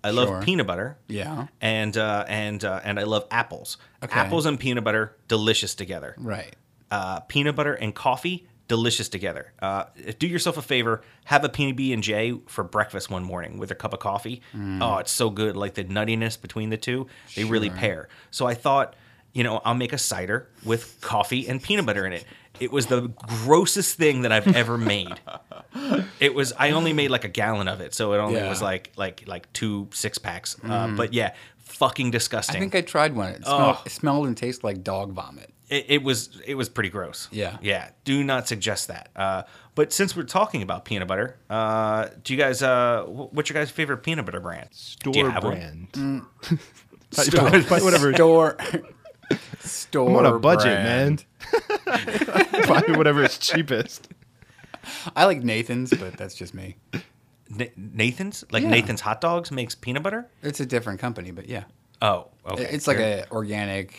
I love Mm. Sure. peanut butter, Yeah. and uh, and uh, and I love apples. Okay. Apples and peanut butter, delicious together. Right. Uh, peanut butter and coffee, delicious together. Uh, do yourself a favor, have a PB and J for breakfast one morning with a cup of coffee. Oh, it's so good. Like the nuttiness between the two, they really pair. So I thought, you know, I'll make a cider with coffee and peanut butter in it. It was the grossest thing that I've ever made. It was. I only made like a gallon of it, so it only Yeah. was like like like two six packs. Uh, but yeah, fucking disgusting. I think I tried one. It smelled, Oh. it smelled and tasted like dog vomit. it, it was it was pretty gross. Yeah. yeah. Do not suggest that. Uh, but since we're talking about peanut butter, uh, do you guys? Uh, wh- what's your guys' favorite peanut butter brand? Do you Store have one? brand. Store, whatever. Store. Store. I'm on a budget, brand. man. Buy whatever is cheapest. I like Nathan's, but that's just me. Na- Nathan's, like Yeah. Nathan's hot dogs, makes peanut butter. It's a different company, but yeah. Oh, okay. It's like a organic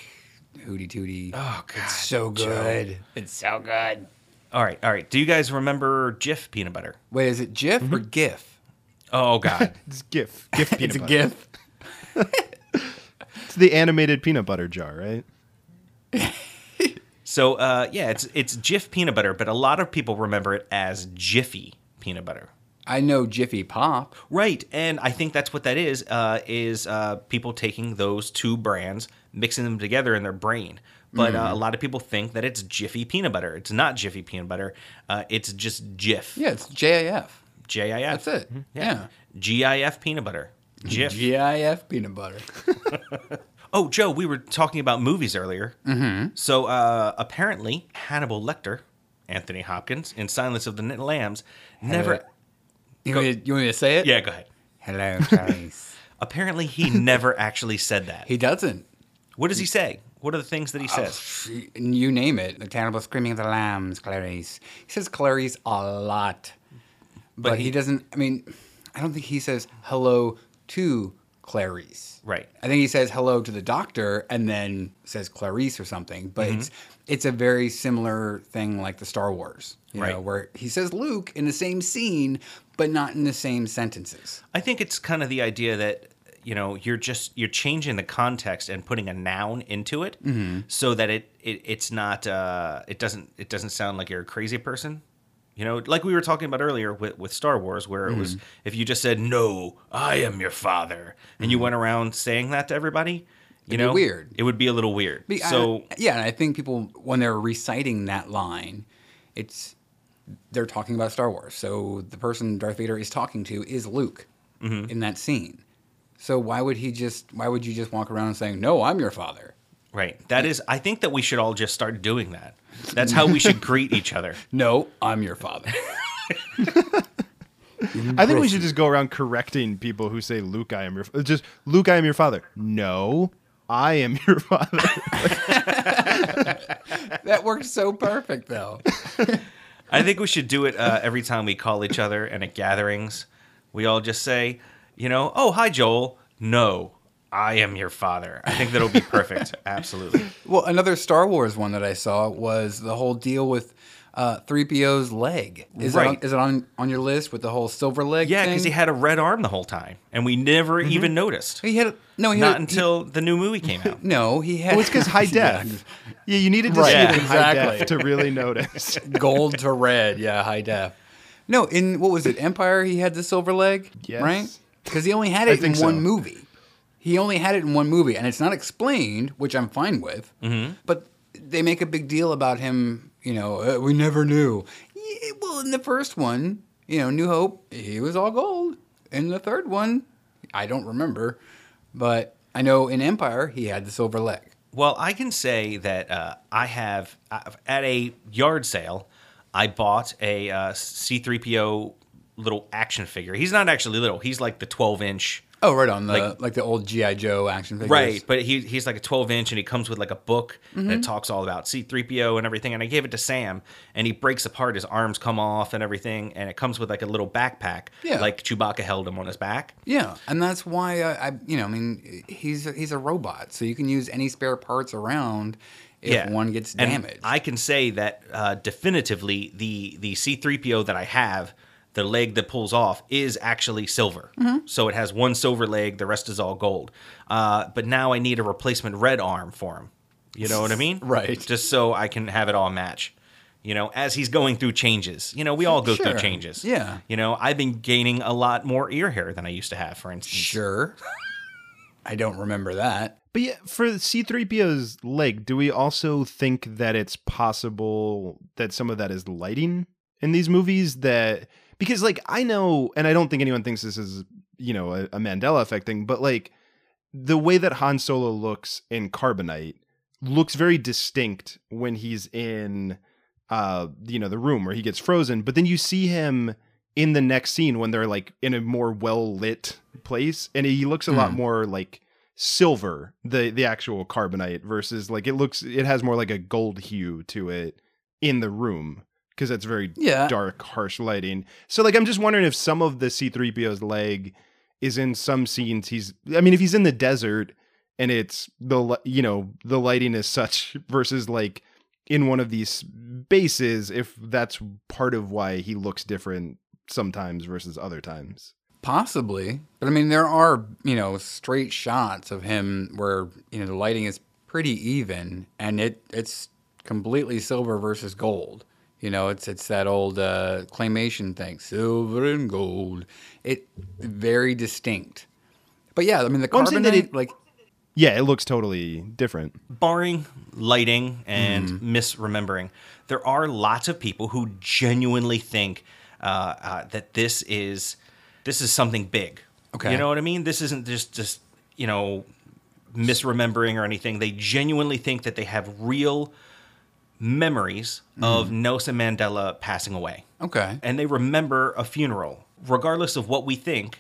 hootie tootie. Oh, God, It's so good. It's so good. all right, all right. Do you guys remember Jif peanut butter? Wait, is it GIF Mm-hmm. or GIF? Oh God, It's GIF. GIF peanut It's a butter. GIF. It's the animated peanut butter jar, right? so uh, yeah, it's it's Jif peanut butter, but a lot of people remember it as Jiffy peanut butter. I know Jiffy Pop. Right, and I think that's what that is. Uh, is uh, people taking those two brands, mixing them together in their brain. But uh, a lot of people think that it's Jiffy peanut butter. It's not Jiffy peanut butter. Uh, it's just Jif. Yeah, it's JIF. J I F. That's it. Yeah. G I F peanut butter. Jif. GIF peanut butter. oh, Joe, we were talking about movies earlier. Mm-hmm. So uh, apparently, Hannibal Lecter, Anthony Hopkins, in Silence of the Lambs, never. You want, me, you want me to say it? Yeah, go ahead. Hello, Clarice. Apparently, he never actually said that. he doesn't. What does he say? What are the things that he says? You name it. The cannibal screaming of the lambs, Clarice. He says Clarice a lot. But, he, he- doesn't, I mean, I don't think he says hello to Clarice. Right. I think he says hello to the doctor and then says Clarice or something. But Mm-hmm. it's it's a very similar thing like the Star Wars, you know, Right. where he says Luke in the same scene, but not in the same sentences. I think it's kind of the idea that you know you're just you're changing the context and putting a noun into it so that it, it it's not uh, it doesn't it doesn't sound like you're a crazy person. You know, like we were talking about earlier with, with Star Wars, where it was if you just said "No, I am your father," and you went around saying that to everybody, you It'd be know, weird. It would be a little weird. Be- so I- yeah, and I think people when they're reciting that line, it's they're talking about Star Wars. So the person Darth Vader is talking to is Luke Mm-hmm. in that scene. So why would he just? Why would you just walk around saying, "No, I'm your father"? Right. That is. I think that we should all just start doing that. That's how we should greet each other. No, I'm your father. I think we should just go around correcting people who say, "Luke, I am your." f-" Just Luke, I am your father. No, I am your father. that works so perfect, though. I think we should do it uh, every time we call each other and at gatherings. We all just say, you know, oh hi Joel. No, I am your father. I think that'll be perfect. Absolutely. Well, another Star Wars one that I saw was the whole deal with uh, 3PO's leg. Is, Right. it, on, is it on, on your list with the whole silver leg? Yeah, because he had a red arm the whole time, and we never even noticed. He had a, no. He Not had, until the new movie came out. no. He had well, it's because high def. Yeah, you needed to Right, see it in exactly. high def to really notice. gold to red. Yeah, high def. No, in what was it? Empire. He had the silver leg. Yes. Right. Because he only had it in think one movie. He only had it in one movie, and it's not explained, which I'm fine with. Mm-hmm. But they make a big deal about him. You know, uh, we never knew. Yeah, well, in the first one, you know, New Hope, he was all gold. In the third one, I don't remember, but I know in Empire he had the silver leg. Well, I can say that uh, I have uh, at a yard sale. I bought a uh, C3PO little action figure. He's not actually little. He's like the 12 inch. Oh, right on the like, Like- the old GI Joe action figures. Right, but he, he's like a 12 inch and he comes with like a book Mm-hmm. that talks all about C3PO and everything. And I gave it to Sam and he breaks apart, his arms come off and everything. And it comes with like a little backpack, Yeah. like Chewbacca held him on his back. Yeah, and that's why I, I you know, I mean, he's he's a robot, so you can use any spare parts around if one gets And damaged. I can say that uh, definitively the the C3PO that I have, the leg that pulls off is actually silver. Mm-hmm. So it has one silver leg, the rest is all gold. Uh, but now I need a replacement red arm for him. You know what I mean? Right. Just so I can have it all match. You know, as he's going through changes. You know, we all go Sure. through changes. Yeah. You know, I've been gaining a lot more ear hair than I used to have, for instance. sure. I don't remember that. But yeah, for C3PO's leg, do we also think that it's possible that some of that is lighting in these movies? That because, like, I know, and I don't think anyone thinks this is, you know, a, a Mandela effect thing, but like the way that Han Solo looks in Carbonite looks very distinct when he's in, uh, you know, the room where he gets frozen. But then you see him in the next scene when they're like in a more well lit place, and he looks a lot Hmm. more like silver the the actual carbonite versus like it looks it has more like a gold hue to it in the room because that's very Yeah. dark harsh lighting so like i'm just wondering if some of the c3po's leg is in some scenes he's i mean if he's in the desert and it's the you know the lighting is such versus like in one of these bases if that's part of why he looks different sometimes versus other times Possibly, but I mean, there are you know straight shots of him where you know the lighting is pretty even, and it it's completely silver versus gold. You know, it's it's that old uh, claymation thing, silver and gold. It very distinct. But yeah, I mean the Well, I'm carbonite, that it- like yeah it looks totally different barring lighting and Mm-hmm. misremembering, there are lots of people who genuinely think uh, uh, that this is this is something big. Okay. you know what I mean. This isn't just just you know misremembering or anything. They genuinely think that they have real memories of Nelson Mandela passing away, okay, and they remember a funeral, regardless of what we think.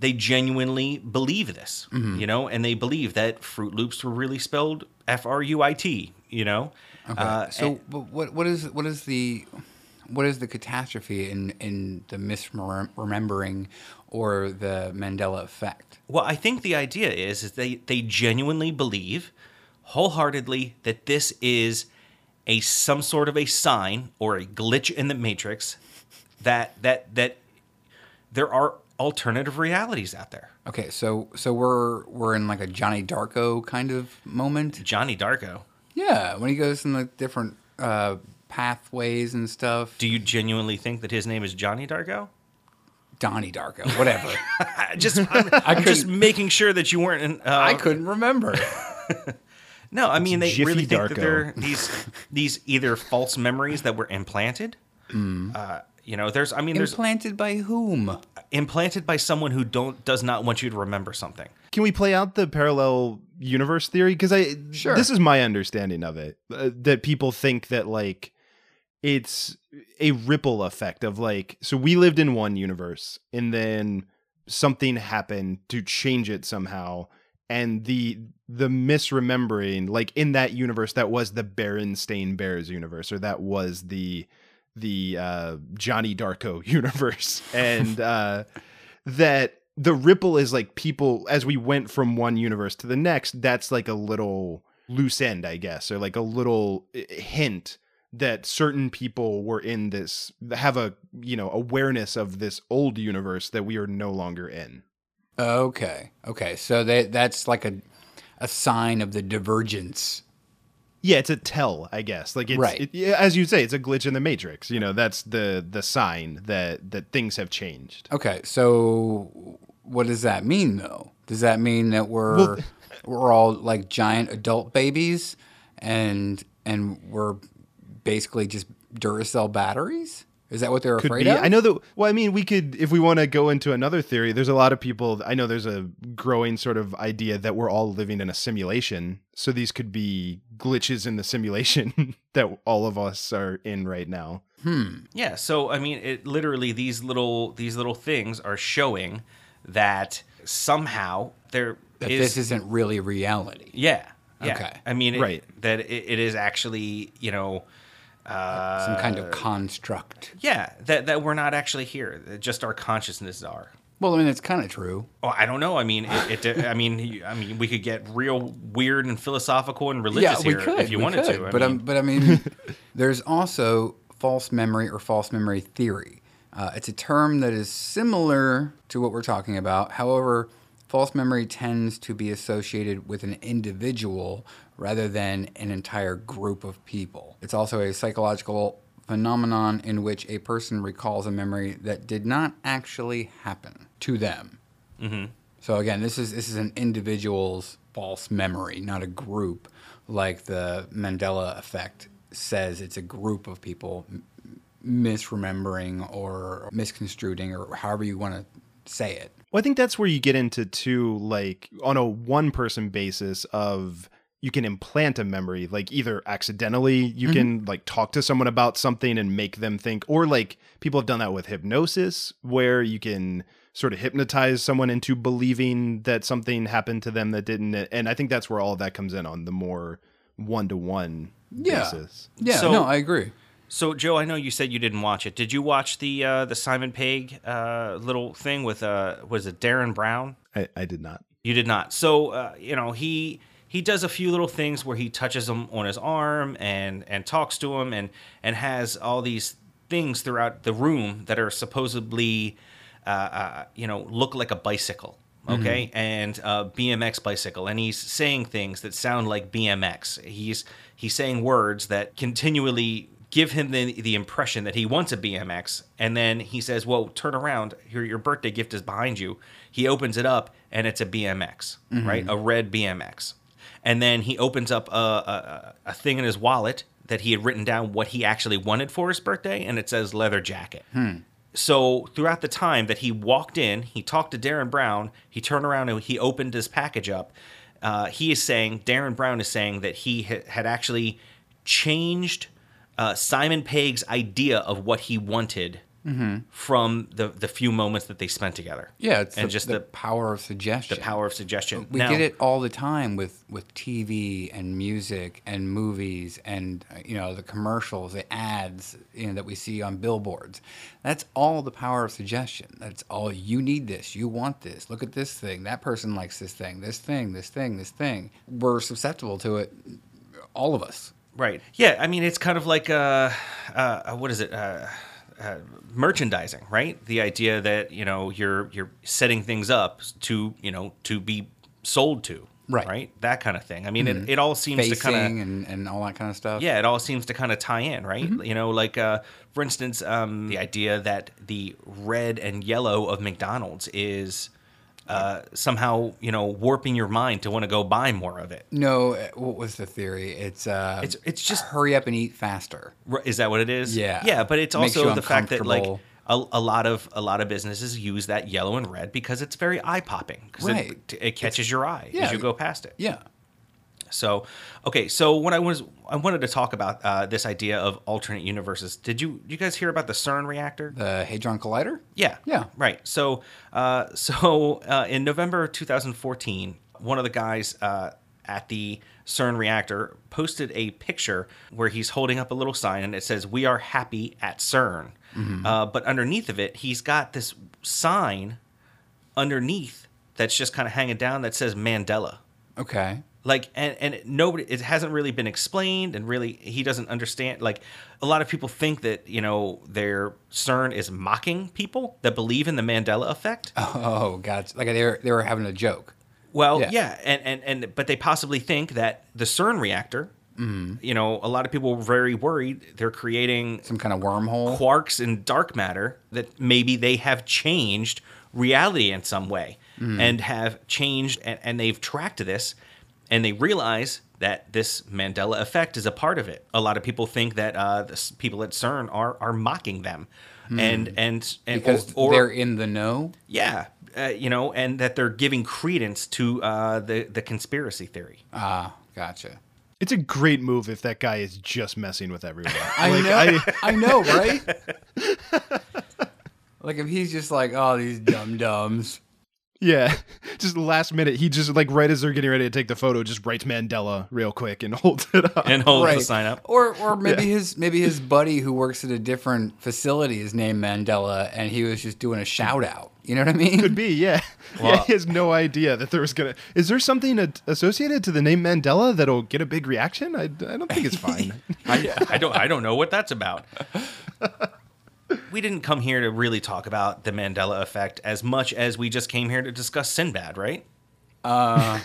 They genuinely believe this, Mm-hmm. you know, and they believe that Fruit Loops were really spelled F R U I T, you know. okay. Uh, so and- what what is what is the what is the catastrophe in in the misremembering or the Mandela effect? Well, I think the idea is is they they genuinely believe wholeheartedly that this is a some sort of a sign or a glitch in the matrix that that that there are alternative realities out there. Okay, so so we're we're in like a Johnny Darko kind of moment. Johnny Darko. Yeah, when he goes in the different uh, pathways and stuff. Do you genuinely think that his name is Johnny Darko? Donnie Darko, whatever. Just I'm, I'm just making sure that you weren't. In, uh, I couldn't remember. No, I mean they Jiffy really think Darko. that they're these these either false memories that were implanted, Mm. uh, You know, there's I mean there's Implanted by whom? implanted by someone who don't does not want you to remember something. Can we play out the parallel universe theory? Because I Sure. this is my understanding of it uh, that people think that like it's a ripple effect of like so we lived in one universe and then something happened to change it somehow and the the misremembering like in that universe that was the Berenstain Bears universe or that was the the uh Johnny Darko universe and uh that the ripple is like people as we went from one universe to the next that's like a little loose end i guess or like a little uh, hint that certain people were in this have a you know awareness of this old universe that we are no longer in Okay. Okay. So that that's like a a sign of the divergence. yeah it's a tell i guess like it's Right. it, as you say it's a glitch in the matrix you know that's the the sign that that things have changed Okay. So what does that mean though? Does that mean that we're Well- we're all like giant adult babies and and we're basically just Duracell batteries? Is that what they're could afraid be. of? I know that. Well, I mean, we could, if we want to go into another theory. There's a lot of people. I know there's a growing sort of idea that we're all living in a simulation. So these could be glitches in the simulation that all of us are in right now. Hmm. Yeah, so I mean, it literally these little these little things are showing that somehow there that is this isn't really reality. yeah yeah. Okay. I mean, it, Right. that it, it is actually you know uh, Some kind of construct. yeah that that we're not actually here. Just our consciousnesses are. Well, I mean, it's kind of true. Oh, I don't know. I mean, it, it. I mean, I mean, we could get real weird and philosophical and religious here if you wanted could. to. I but mean, um, but I mean, there's also false memory or false memory theory. Uh, it's a term that is similar to what we're talking about. However, false memory tends to be associated with an individual rather than an entire group of people. It's also a psychological phenomenon in which a person recalls a memory that did not actually happen to them. Mm-hmm. So again, this is this is an individual's false memory, not a group, like the Mandela effect says. It's a group of people misremembering or misconstruing, or however you want to say it. Well, I think that's where you get into two, like on a one person basis of you can implant a memory, like either accidentally, you can like talk to someone about something and make them think, or like people have done that with hypnosis, where you can sort of hypnotize someone into believing that something happened to them that didn't. And I think that's where all of that comes in on the more one to one Yeah. basis. Yeah, So- no, I agree. So, Joe, I know you said you didn't watch it. Did you watch the uh, the Simon Pegg uh, little thing with uh, was it Derren Brown? I, I did not. You did not. So, uh, you know, he he does a few little things where he touches him on his arm and and talks to him and and has all these things throughout the room that are supposedly, uh, uh, you know, look like a bicycle. Okay, and uh, BMX bicycle, and he's saying things that sound like BMX. He's he's saying words that continually give him the the impression that he wants a BMX, and then he says, "Well, turn around. Your your birthday gift is behind you." He opens it up, and it's a BMX, right? A red BMX, and then he opens up a, a a thing in his wallet that he had written down what he actually wanted for his birthday, and it says leather jacket. So throughout the time that he walked in, he talked to Derren Brown. He turned around and he opened his package up. Uh, he is saying Derren Brown is saying that he ha- had actually changed uh, Simon Pegg's idea of what he wanted from the the few moments that they spent together. Yeah, it's and the, just the the power of suggestion. the power of suggestion. We Now- get it all the time with with TV and music and movies and you know the commercials, the ads, you know that we see on billboards. That's all the power of suggestion. That's all you need this, you want this. Look at this thing. That person likes this thing. This thing, this thing, this thing. We're susceptible to it all of us. Right. Yeah. I mean, it's kind of like uh, uh, what is it? Uh, uh, merchandising, right? The idea that you know you're you're setting things up to you know to be sold to, Right. Mm-hmm. Right. That kind of thing. I mean, it, it all seems to kind of and, and all that kind of stuff. yeah, it all seems to kind of tie in, right? Mm-hmm. You know, like uh, for instance, um, the idea that the red and yellow of McDonald's is uh, somehow you know warping your mind to want to go buy more of it. No, uh, what was the theory? It's uh, It's it's just hurry up and eat faster. Is that what it is? Yeah. Yeah, but it's Makes also the fact that like a, a lot of a lot of businesses use that yellow and red because it's very eye popping because Right. it, it catches your eye Yeah. as you go past it. Yeah. So, okay, so when I was I wanted to talk about uh, this idea of alternate universes. Did you you guys hear about the CERN reactor? The Hadron Collider. Yeah. Yeah. Right. So, uh, so uh, in November 2014, one of the guys uh, at the CERN reactor posted a picture where he's holding up a little sign and it says, "We are happy at CERN." Uh, but underneath of it, he's got this sign underneath that's just kind of hanging down that says Mandela Okay. Like and and nobody it hasn't really been explained and really he doesn't understand like a lot of people think that you know their cern is mocking people that believe in the mandela effect Oh, god Like they were they were having a joke. well yeah. yeah, and, and and but they possibly think that the cern reactor mm-hmm. you know a lot of people were very worried they're creating Some kind of wormhole. quarks and dark matter that maybe they have changed reality in some way mm-hmm. and have changed and, and they've tracked this and they realize that this Mandela effect is a part of it. A lot of people think that uh, the people at CERN are are mocking them, and and and because or, or- they're in the know. yeah, uh, you know, and that they're giving credence to uh, the the conspiracy theory. Ah, gotcha. It's a great move if that guy is just messing with everyone. I Like, know. I- I, know, right? like if he's just like, oh, these dum dums. Yeah, just last minute, he just like right as they're getting ready to take the photo, just writes Mandela real quick and holds it up. And holds the sign up. Or or maybe his maybe his buddy who works at a different facility is named Mandela and he was just doing a shout out. You know what I mean? Could be, yeah. yeah. He has no idea that there was gonna. Is there something associated to the name Mandela that'll get a big reaction? I, I don't think it's fine. I, I don't I don't know what that's about. We didn't come here to really talk about the Mandela effect as much as we just came here to discuss Sinbad, right? Uh,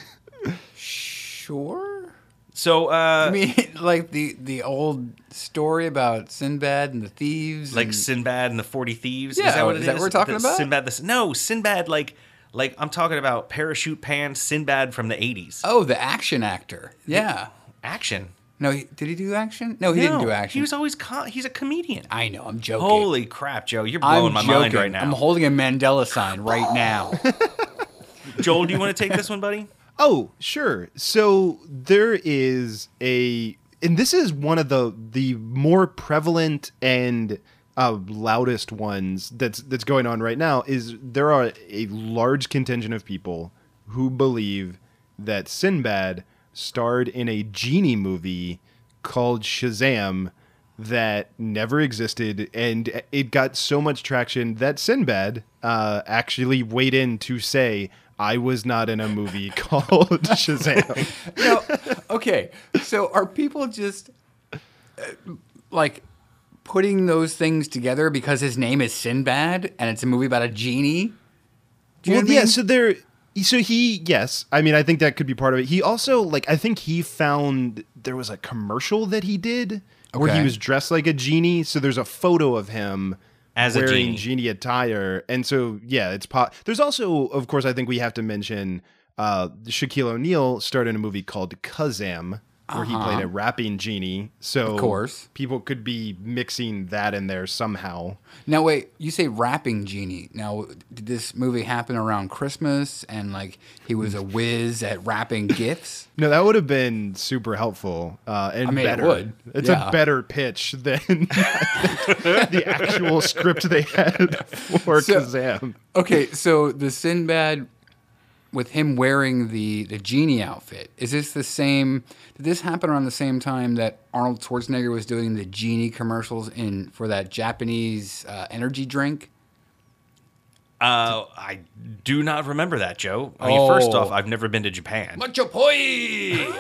sure. So, uh, I mean, like the the old story about Sinbad and the thieves. like and- Sinbad and the Forty Thieves. Yeah, is that what it is that what we're talking The about? Sinbad. The, no, Sinbad. Like, like I'm talking about parachute pants. Sinbad from the '80s. oh, the action actor. Yeah. Action. No, he, did he do action? No, he didn't do action. He was always. Co- he's a comedian. I know. I'm joking. Holy crap, Joe! You're I'm blowing my joking. mind right now. I'm holding a Mandela sign right now. Joel, do you want to take this one, buddy? Oh, sure. So there is a, and this is one of the the more prevalent and uh, loudest ones that's that's going on right now. Is there are a large contingent of people who believe that Sinbad starred in a genie movie called Shazam that never existed, and it got so much traction that Sinbad uh, actually weighed in to say, "I was not in a movie called Shazam." no, okay. So are people just uh, like putting those things together because his name is Sinbad and it's a movie about a genie? Do you know well, I yeah. mean? So there. So he, yes, I mean, I think that could be part of it. He also, like, I think he found there was a commercial that he did where he was dressed like a genie. So there's a photo of him As a wearing genie. attire, and so yeah, it's pop. There's also, of course, I think we have to mention uh, Shaquille O'Neal starred in a movie called Kazam. Where he played a rapping genie, so Uh-huh. Of course. people could be mixing that in there somehow. Now wait, you say rapping genie. Now did this movie happen around Christmas and like he was a whiz at rapping gifts? No, that would have been super helpful uh, and I mean, it better. would. It's Yeah. a better pitch than the actual script they had for So- Kazam. Okay, so the Sinbad with him wearing the the genie outfit. Is this the same did this happen around the same time that Arnold Schwarzenegger was doing the genie commercials in for that Japanese uh, energy drink? Uh, I do not remember that, Joe. I mean, first Oh. off, I've never been to Japan. Macho poi.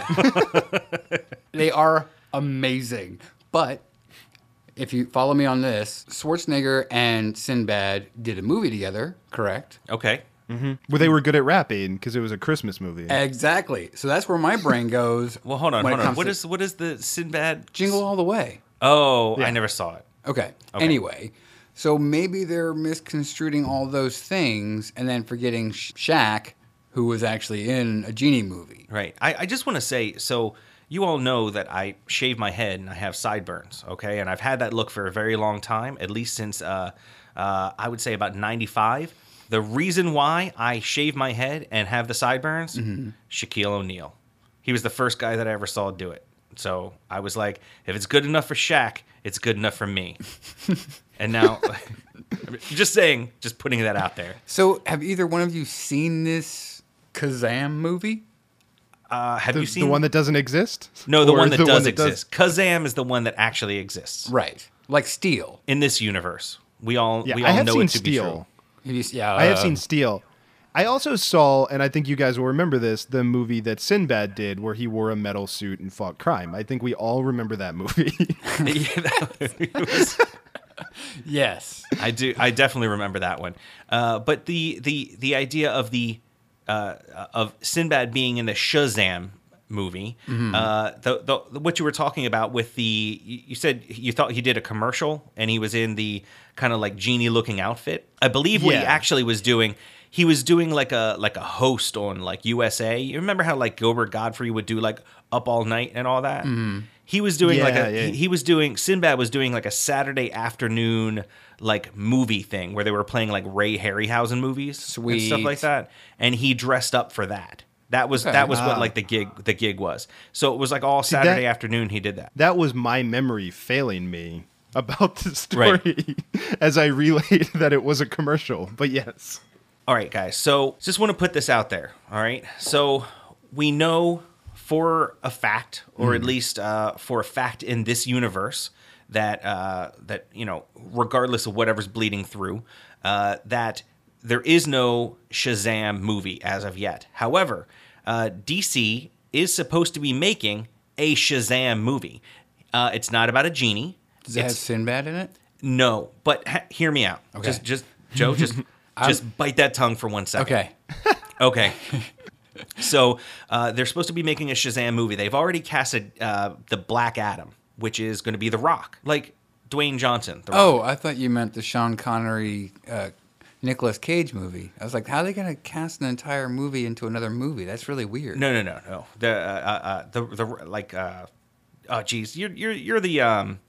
they are amazing. But if you follow me on this, Schwarzenegger and Sinbad did a movie together, correct? Okay. Well, they were good at rapping because it was a Christmas movie. Exactly. So that's where my brain goes. Well, hold on, when it hold on. comes What to is what is the Sinbad Jingle All the Way? Oh, Yeah. I never saw it. Okay. Okay. Anyway, So maybe they're misconstruing all those things and then forgetting Sh- Shaq, who was actually in a genie movie. Right. I, I just want to say so you all know that I shave my head and I have sideburns, okay? And I've had that look for a very long time, at least since uh, uh, I would say about 95. The reason why I shave my head and have the sideburns, Shaquille O'Neal. He was the first guy that I ever saw do it. So I was like, if it's good enough for Shaq, it's good enough for me. and now, just saying, just putting that out there. So have either one of you seen this Kazam movie? Uh, have The, you seen the one that doesn't exist? No, the Or one that does that exist. Kazam is the one that actually exists Right. Like Steel. in this universe. We all Yeah, we I all have know seen it to be true. Steel. Have you- Yeah, I have uh, seen Steel. I also saw, and I think you guys will remember this, the movie that Sinbad did where he wore a metal suit and fought crime. I think we all remember that movie. Yeah, that- it was- Yes. I do. I definitely remember that one. Uh, but the the the idea of the uh, of Sinbad being in the Shazam movie, uh, the, the what you were talking about with the you said you thought he did a commercial and he was in the kind of like genie looking outfit. I believe what he actually was doing. He was doing like a like a host on like USA. You remember how like Gilbert Gottfried would do like Up All Night and all that. He was doing like a yeah. he, he was doing Sinbad was doing like a Saturday afternoon like movie thing where they were playing like Ray Harryhausen movies and stuff like that, and he dressed up for that. That was Okay. that was what like the gig the gig was. So it was like all Saturday afternoon he did that. that was my memory failing me about the Right. story as I relayed that it was a commercial. But yes. All right, guys. So just want to put this out there. All right. So we know for a fact, or at least uh, for a fact in this universe, that uh, that you know, regardless of whatever's bleeding through, uh, that there is no Shazam movie as of yet. However, uh, DC is supposed to be making a Shazam movie. Uh, it's not about a genie. Does it have It's- Sinbad in it? no, but ha- hear me out. Okay. Just, just Joe, just, just bite that tongue for one second. Okay. Okay. so uh, they're supposed to be making a Shazam movie. They've already casted uh, the Black Adam, which is going to be The Rock, like Dwayne Johnson. The Rock. Oh, I thought you meant the Sean Connery, uh, Nicolas Cage movie. I was like, how are they going to cast an entire movie into another movie? That's really weird. no, no, no, no. The uh, uh, uh, the the like uh, oh geez, you're you're you're the um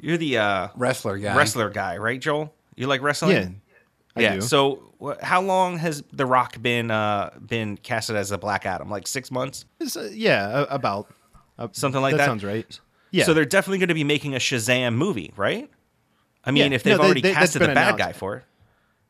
you're the uh, Wrestler guy. wrestler guy, right, Joel? You like wrestling? Yeah. I yeah. do. So, wh- how long has The Rock been uh, been casted as a Black Adam? Like six months, uh, yeah, a- about. Uh, something like that. That sounds right. Yeah. So they're definitely going to be making a Shazam movie, right? I mean, Yeah. if they've No, they- already they- that's casted the bad announced. guy for it,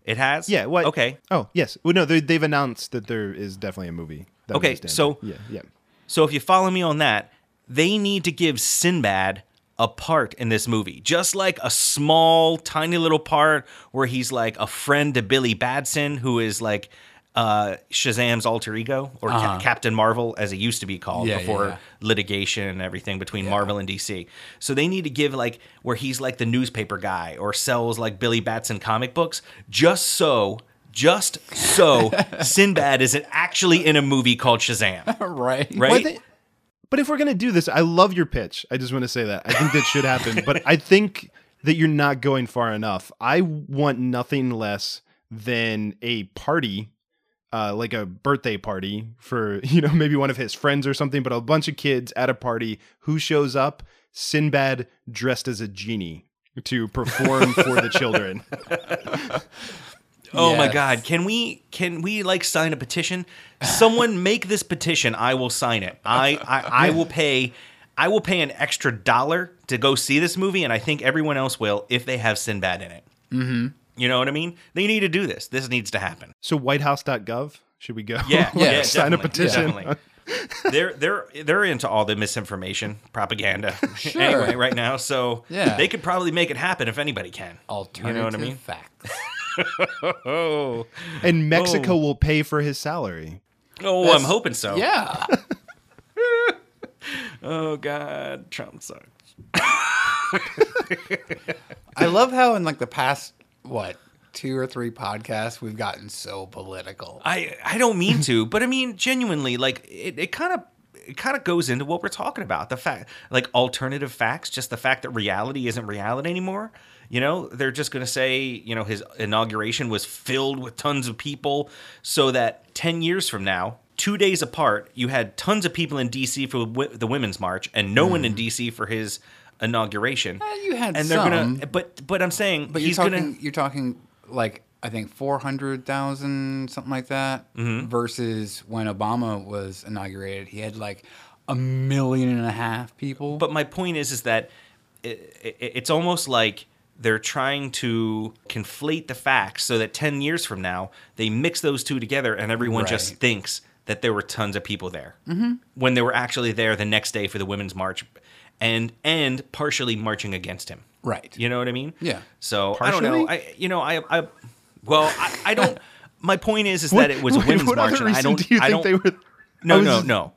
it has. Yeah. What? Okay. Oh, yes. Well, no, they, they've announced that there is definitely a movie. that Okay, so- yeah, yeah. So if you follow me on that, they need to give Sinbad a part in this movie, just like a small, tiny little part where he's like a friend to Billy Batson, who is like uh, Shazam's alter ego, or Uh-huh. Captain Marvel, as it used to be called Yeah, yeah, before yeah. litigation and everything between Marvel and DC. So they need to give like where he's like the newspaper guy or sells like Billy Batson comic books, just so. Just so Sinbad isn't actually in a movie called Shazam. right. Right? But if we're gonna do this, I love your pitch. I just want to say that I think that should happen. but I think that you're not going far enough. I want nothing less than a party, uh, like a birthday party for you know maybe one of his friends or something. But a bunch of kids at a party. Who shows up? Sinbad dressed as a genie to perform for the children. Oh my god, can we can we like sign a petition? Someone make this petition, I will sign it. I I, I will pay I will pay an extra dollar to go see this movie and I think everyone else will if they have Sinbad in it. Mm-hmm. You know what I mean? They need to do this. This needs to happen. So whitehouse.gov, should we go? Yeah, Yeah, yeah, sign a petition. definitely. they're they're they're into all the misinformation propaganda Sure. anyway right now, so Yeah. they could probably make it happen if anybody can. Alternative You know what I mean? facts. Oh, and Mexico oh. will pay for his salary. oh, I'm hoping so. Yeah. Oh God, Trump sucks. I love how in like the past what two or three podcasts we've gotten so political. I I don't mean to, but I mean genuinely, like it, it kind of it kind of goes into what we're talking about. The fact, like alternative facts, just the fact that reality isn't reality anymore. You know, they're just going to say, you know, his inauguration was filled with tons of people so that 10 years from now, two days apart, you had tons of people in DC for the Women's March and no one in mm. DC for his inauguration. Eh, you had and they're some. gonna, but but I'm saying But he's you're talking, gonna you're talking like I think four hundred thousand, something like that, Mm-hmm. versus when Obama was inaugurated, he had like a million and a half people. But my point is, is that it, it, it's almost like they're trying to conflate the facts so that 10 years from now they mix those two together and everyone just thinks that there were tons of people there mm-hmm. when they were actually there the next day for the women's march and and partially marching against him Right. you know what i mean Yeah. so i don't know i you know i i well i, I don't my point is is that it was a women's what march i don't do i think don't they were? no, no, just- no.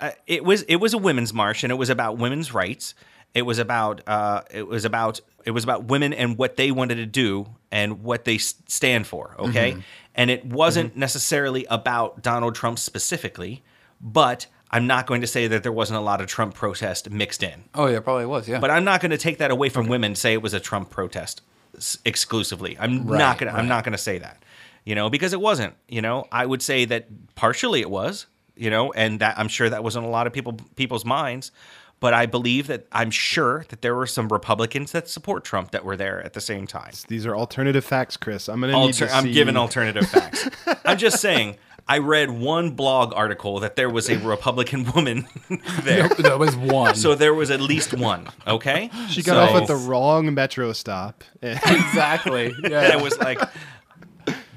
Uh, it was it was a women's march, and it was about women's rights. It was about uh, it was about it was about women and what they wanted to do and what they stand for. Okay, and it wasn't necessarily about Donald Trump specifically, but I'm not going to say that there wasn't a lot of Trump protest mixed in. oh yeah, probably was. Yeah. But I'm not going to take that away from women. Say it was a Trump protest s- exclusively. I'm Right, not going. to I'm not going to say that. You know, because it wasn't. You know, I would say that partially it was. You know, and that I'm sure that was in a lot of people people's minds. But I believe that I'm sure that there were some Republicans that support Trump that were there at the same time. These are alternative facts, Chris. I'm gonna Alter- to I'm see- giving alternative facts. I'm just saying. I read one blog article that there was a Republican woman there. that was one. So there was at least one. Okay. She got So- off at the wrong metro stop. exactly. and Yeah. it was like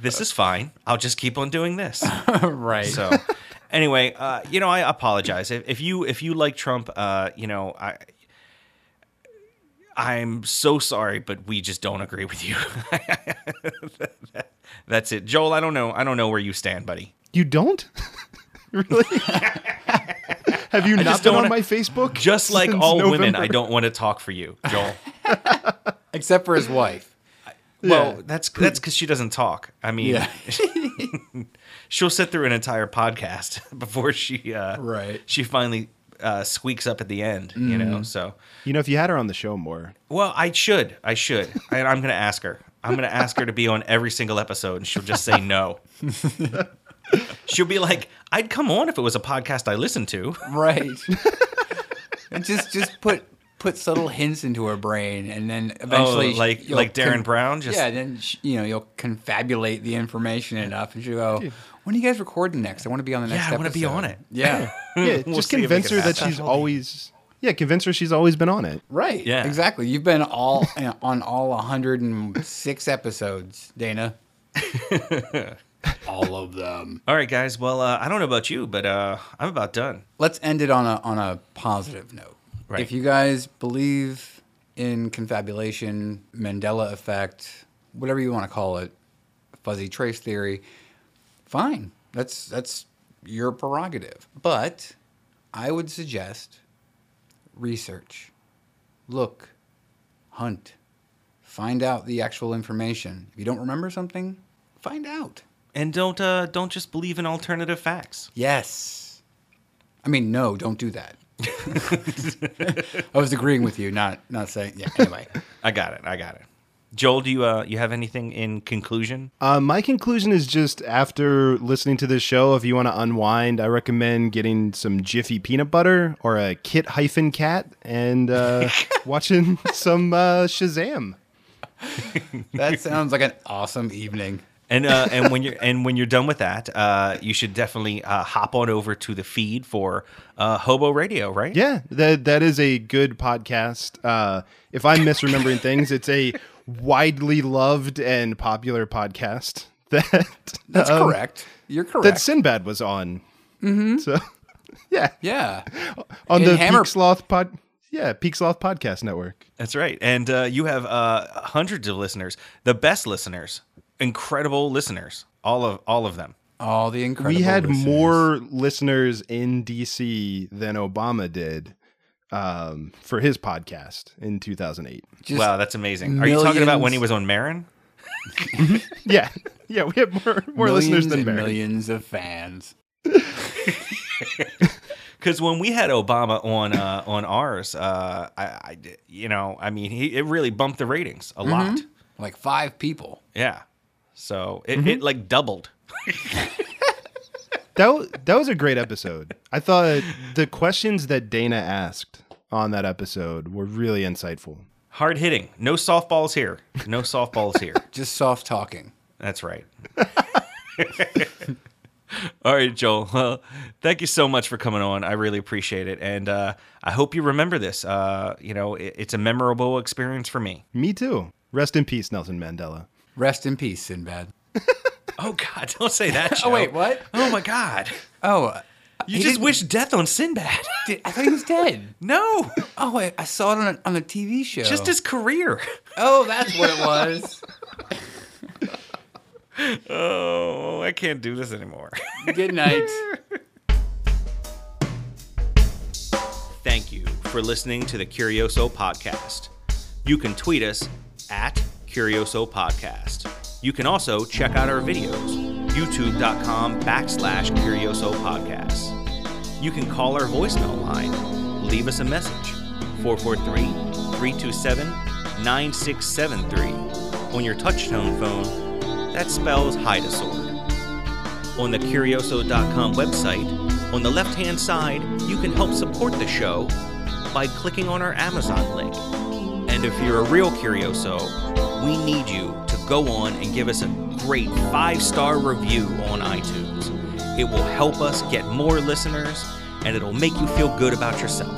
this is fine i'll just keep on doing this right. so anyway uh, you know i apologize if, if you if you like trump uh, you know i i'm so sorry but we just don't agree with you that's it joel i don't know i don't know where you stand buddy You don't? really? Have you not been don't on my Facebook? just like since all women i don't want to talk for you joel Except for his wife. well Yeah. that's that's because she doesn't talk i mean Yeah. she'll sit through an entire podcast before she uh Right. she finally uh squeaks up at the end you know so. You know, if you had her on the show more, well i should i should. And i'm gonna ask her. I'm gonna ask her to be on every single episode and she'll just say no. She'll be like i'd come on if it was a podcast i listened to. Right. and just just put put subtle hints into her brain, and then eventually, Oh, like- like Derren Brown, just- yeah. Then sh- you know you'll confabulate the information enough, and she'll go, "When are you guys recording next? I want to be on the next. Yeah, I wanna be on it. Yeah. yeah, We'll just see if we convince her that she's always. Yeah, convince her she's always been on it. Right. Yeah. Exactly. You've been all on all 106 episodes, Dana. all of them. all right guys well uh, i don't know about you but uh i'm about done let's end it on a on a positive note. Right. If you guys believe in confabulation, Mandela effect, whatever you want to call it, fuzzy trace theory, fine. That's that's your prerogative. But I would suggest research. Look, hunt, find out the actual information. If you don't remember something, find out. and don't uh don't just believe in alternative facts Yes. I mean, no, don't do that. I was agreeing with you, not not saying. Yeah. Anyway, i got it i got it joel do you uh you have anything in conclusion Uh, my conclusion is just after listening to this show, if you want to unwind, I recommend getting some Jiffy peanut butter or a Kit hyphen cat and uh, watching some uh, Shazam. that sounds like an awesome evening. And uh, and when you're and when you're done with that, uh, you should definitely uh, hop on over to the feed for uh, Hobo Radio, right? Yeah, that that is a good podcast. Uh, if I'm misremembering things, it's a widely loved and popular podcast that That's um, correct. You're correct. That. Sinbad was on. Mm-hmm. So, yeah, yeah. on In the Hammer- Peak Sloth pod. Yeah, Peak Sloth podcast network. That's right. And uh, you have uh, hundreds of listeners, the best listeners, incredible listeners, all of all of them. All the incredible. we had listeners. more listeners in DC than Obama did um, for his podcast in 2008. Just wow, that's amazing. Are you talking about when he was on Maron? Yeah, yeah, we have more more millions listeners than and Barry. millions of fans. Because when we had Obama on uh, on ours, uh, I, I you know, I mean, he, it really bumped the ratings a lot. Like five people. Yeah. So it, it like doubled. That wa- that was a great episode. I thought the questions that Dana asked on that episode were really insightful. Hard hitting. No softballs here. No softballs here. Just soft talking. That's right. All right, Joel. Well, thank you so much for coming on. I really appreciate it, and uh, I hope you remember this. Uh, you know, it, it's a memorable experience for me. Me too. Rest in peace, Nelson Mandela. Rest in peace, Sinbad. Oh God, don't say that. Joe. Oh, wait, what? Oh my God, Oh, you just didn't- wish death on Sinbad. did- I thought he was dead. no, Oh, I, I saw it on a, on a TV show. just his career. Oh, that's what it was. Oh, I can't do this anymore. Good night. Thank you for listening to the Curioso Podcast. You can tweet us at Curioso Podcast. You can also check out our videos, youtube.com backslash Curioso Podcast. You can call our voicemail line, leave us a message, 443 327 9673. On your touchtone phone, that spells hide a sword on the Curioso.com website, on the left hand side, you can help support the show by clicking on our Amazon link. And if you're a real Curioso, we need you go on and give us a great five star review on iTunes. It will help us get more listeners and it'll make you feel good about yourself.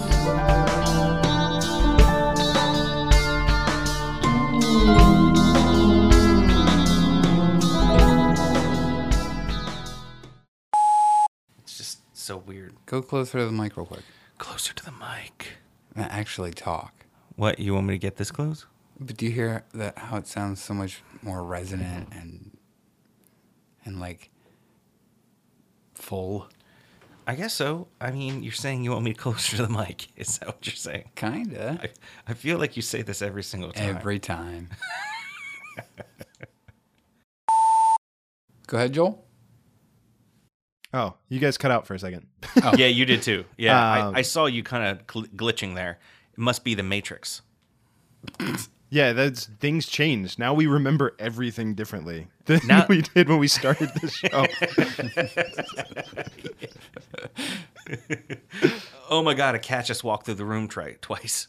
It's just so weird. Go closer to the mic real quick. Closer to the mic. Actually talk. What, you want me to get this close? But do you hear that how it sounds so much more resonant and and like full? I guess so. I mean, you're saying you want me closer to the mic. Is that what you're saying? Kinda. I, I feel like you say this every single time. Every time. Go ahead, Joel. Oh, you guys cut out for a second. Oh. Yeah, you did too. Yeah, Um, I, I saw you kind of gl- glitching there. It must be the Matrix. Yeah, that's things changed. Now we remember everything differently than Now- we did when we started the show. Oh my god, a cat just walked through the room tri- twice.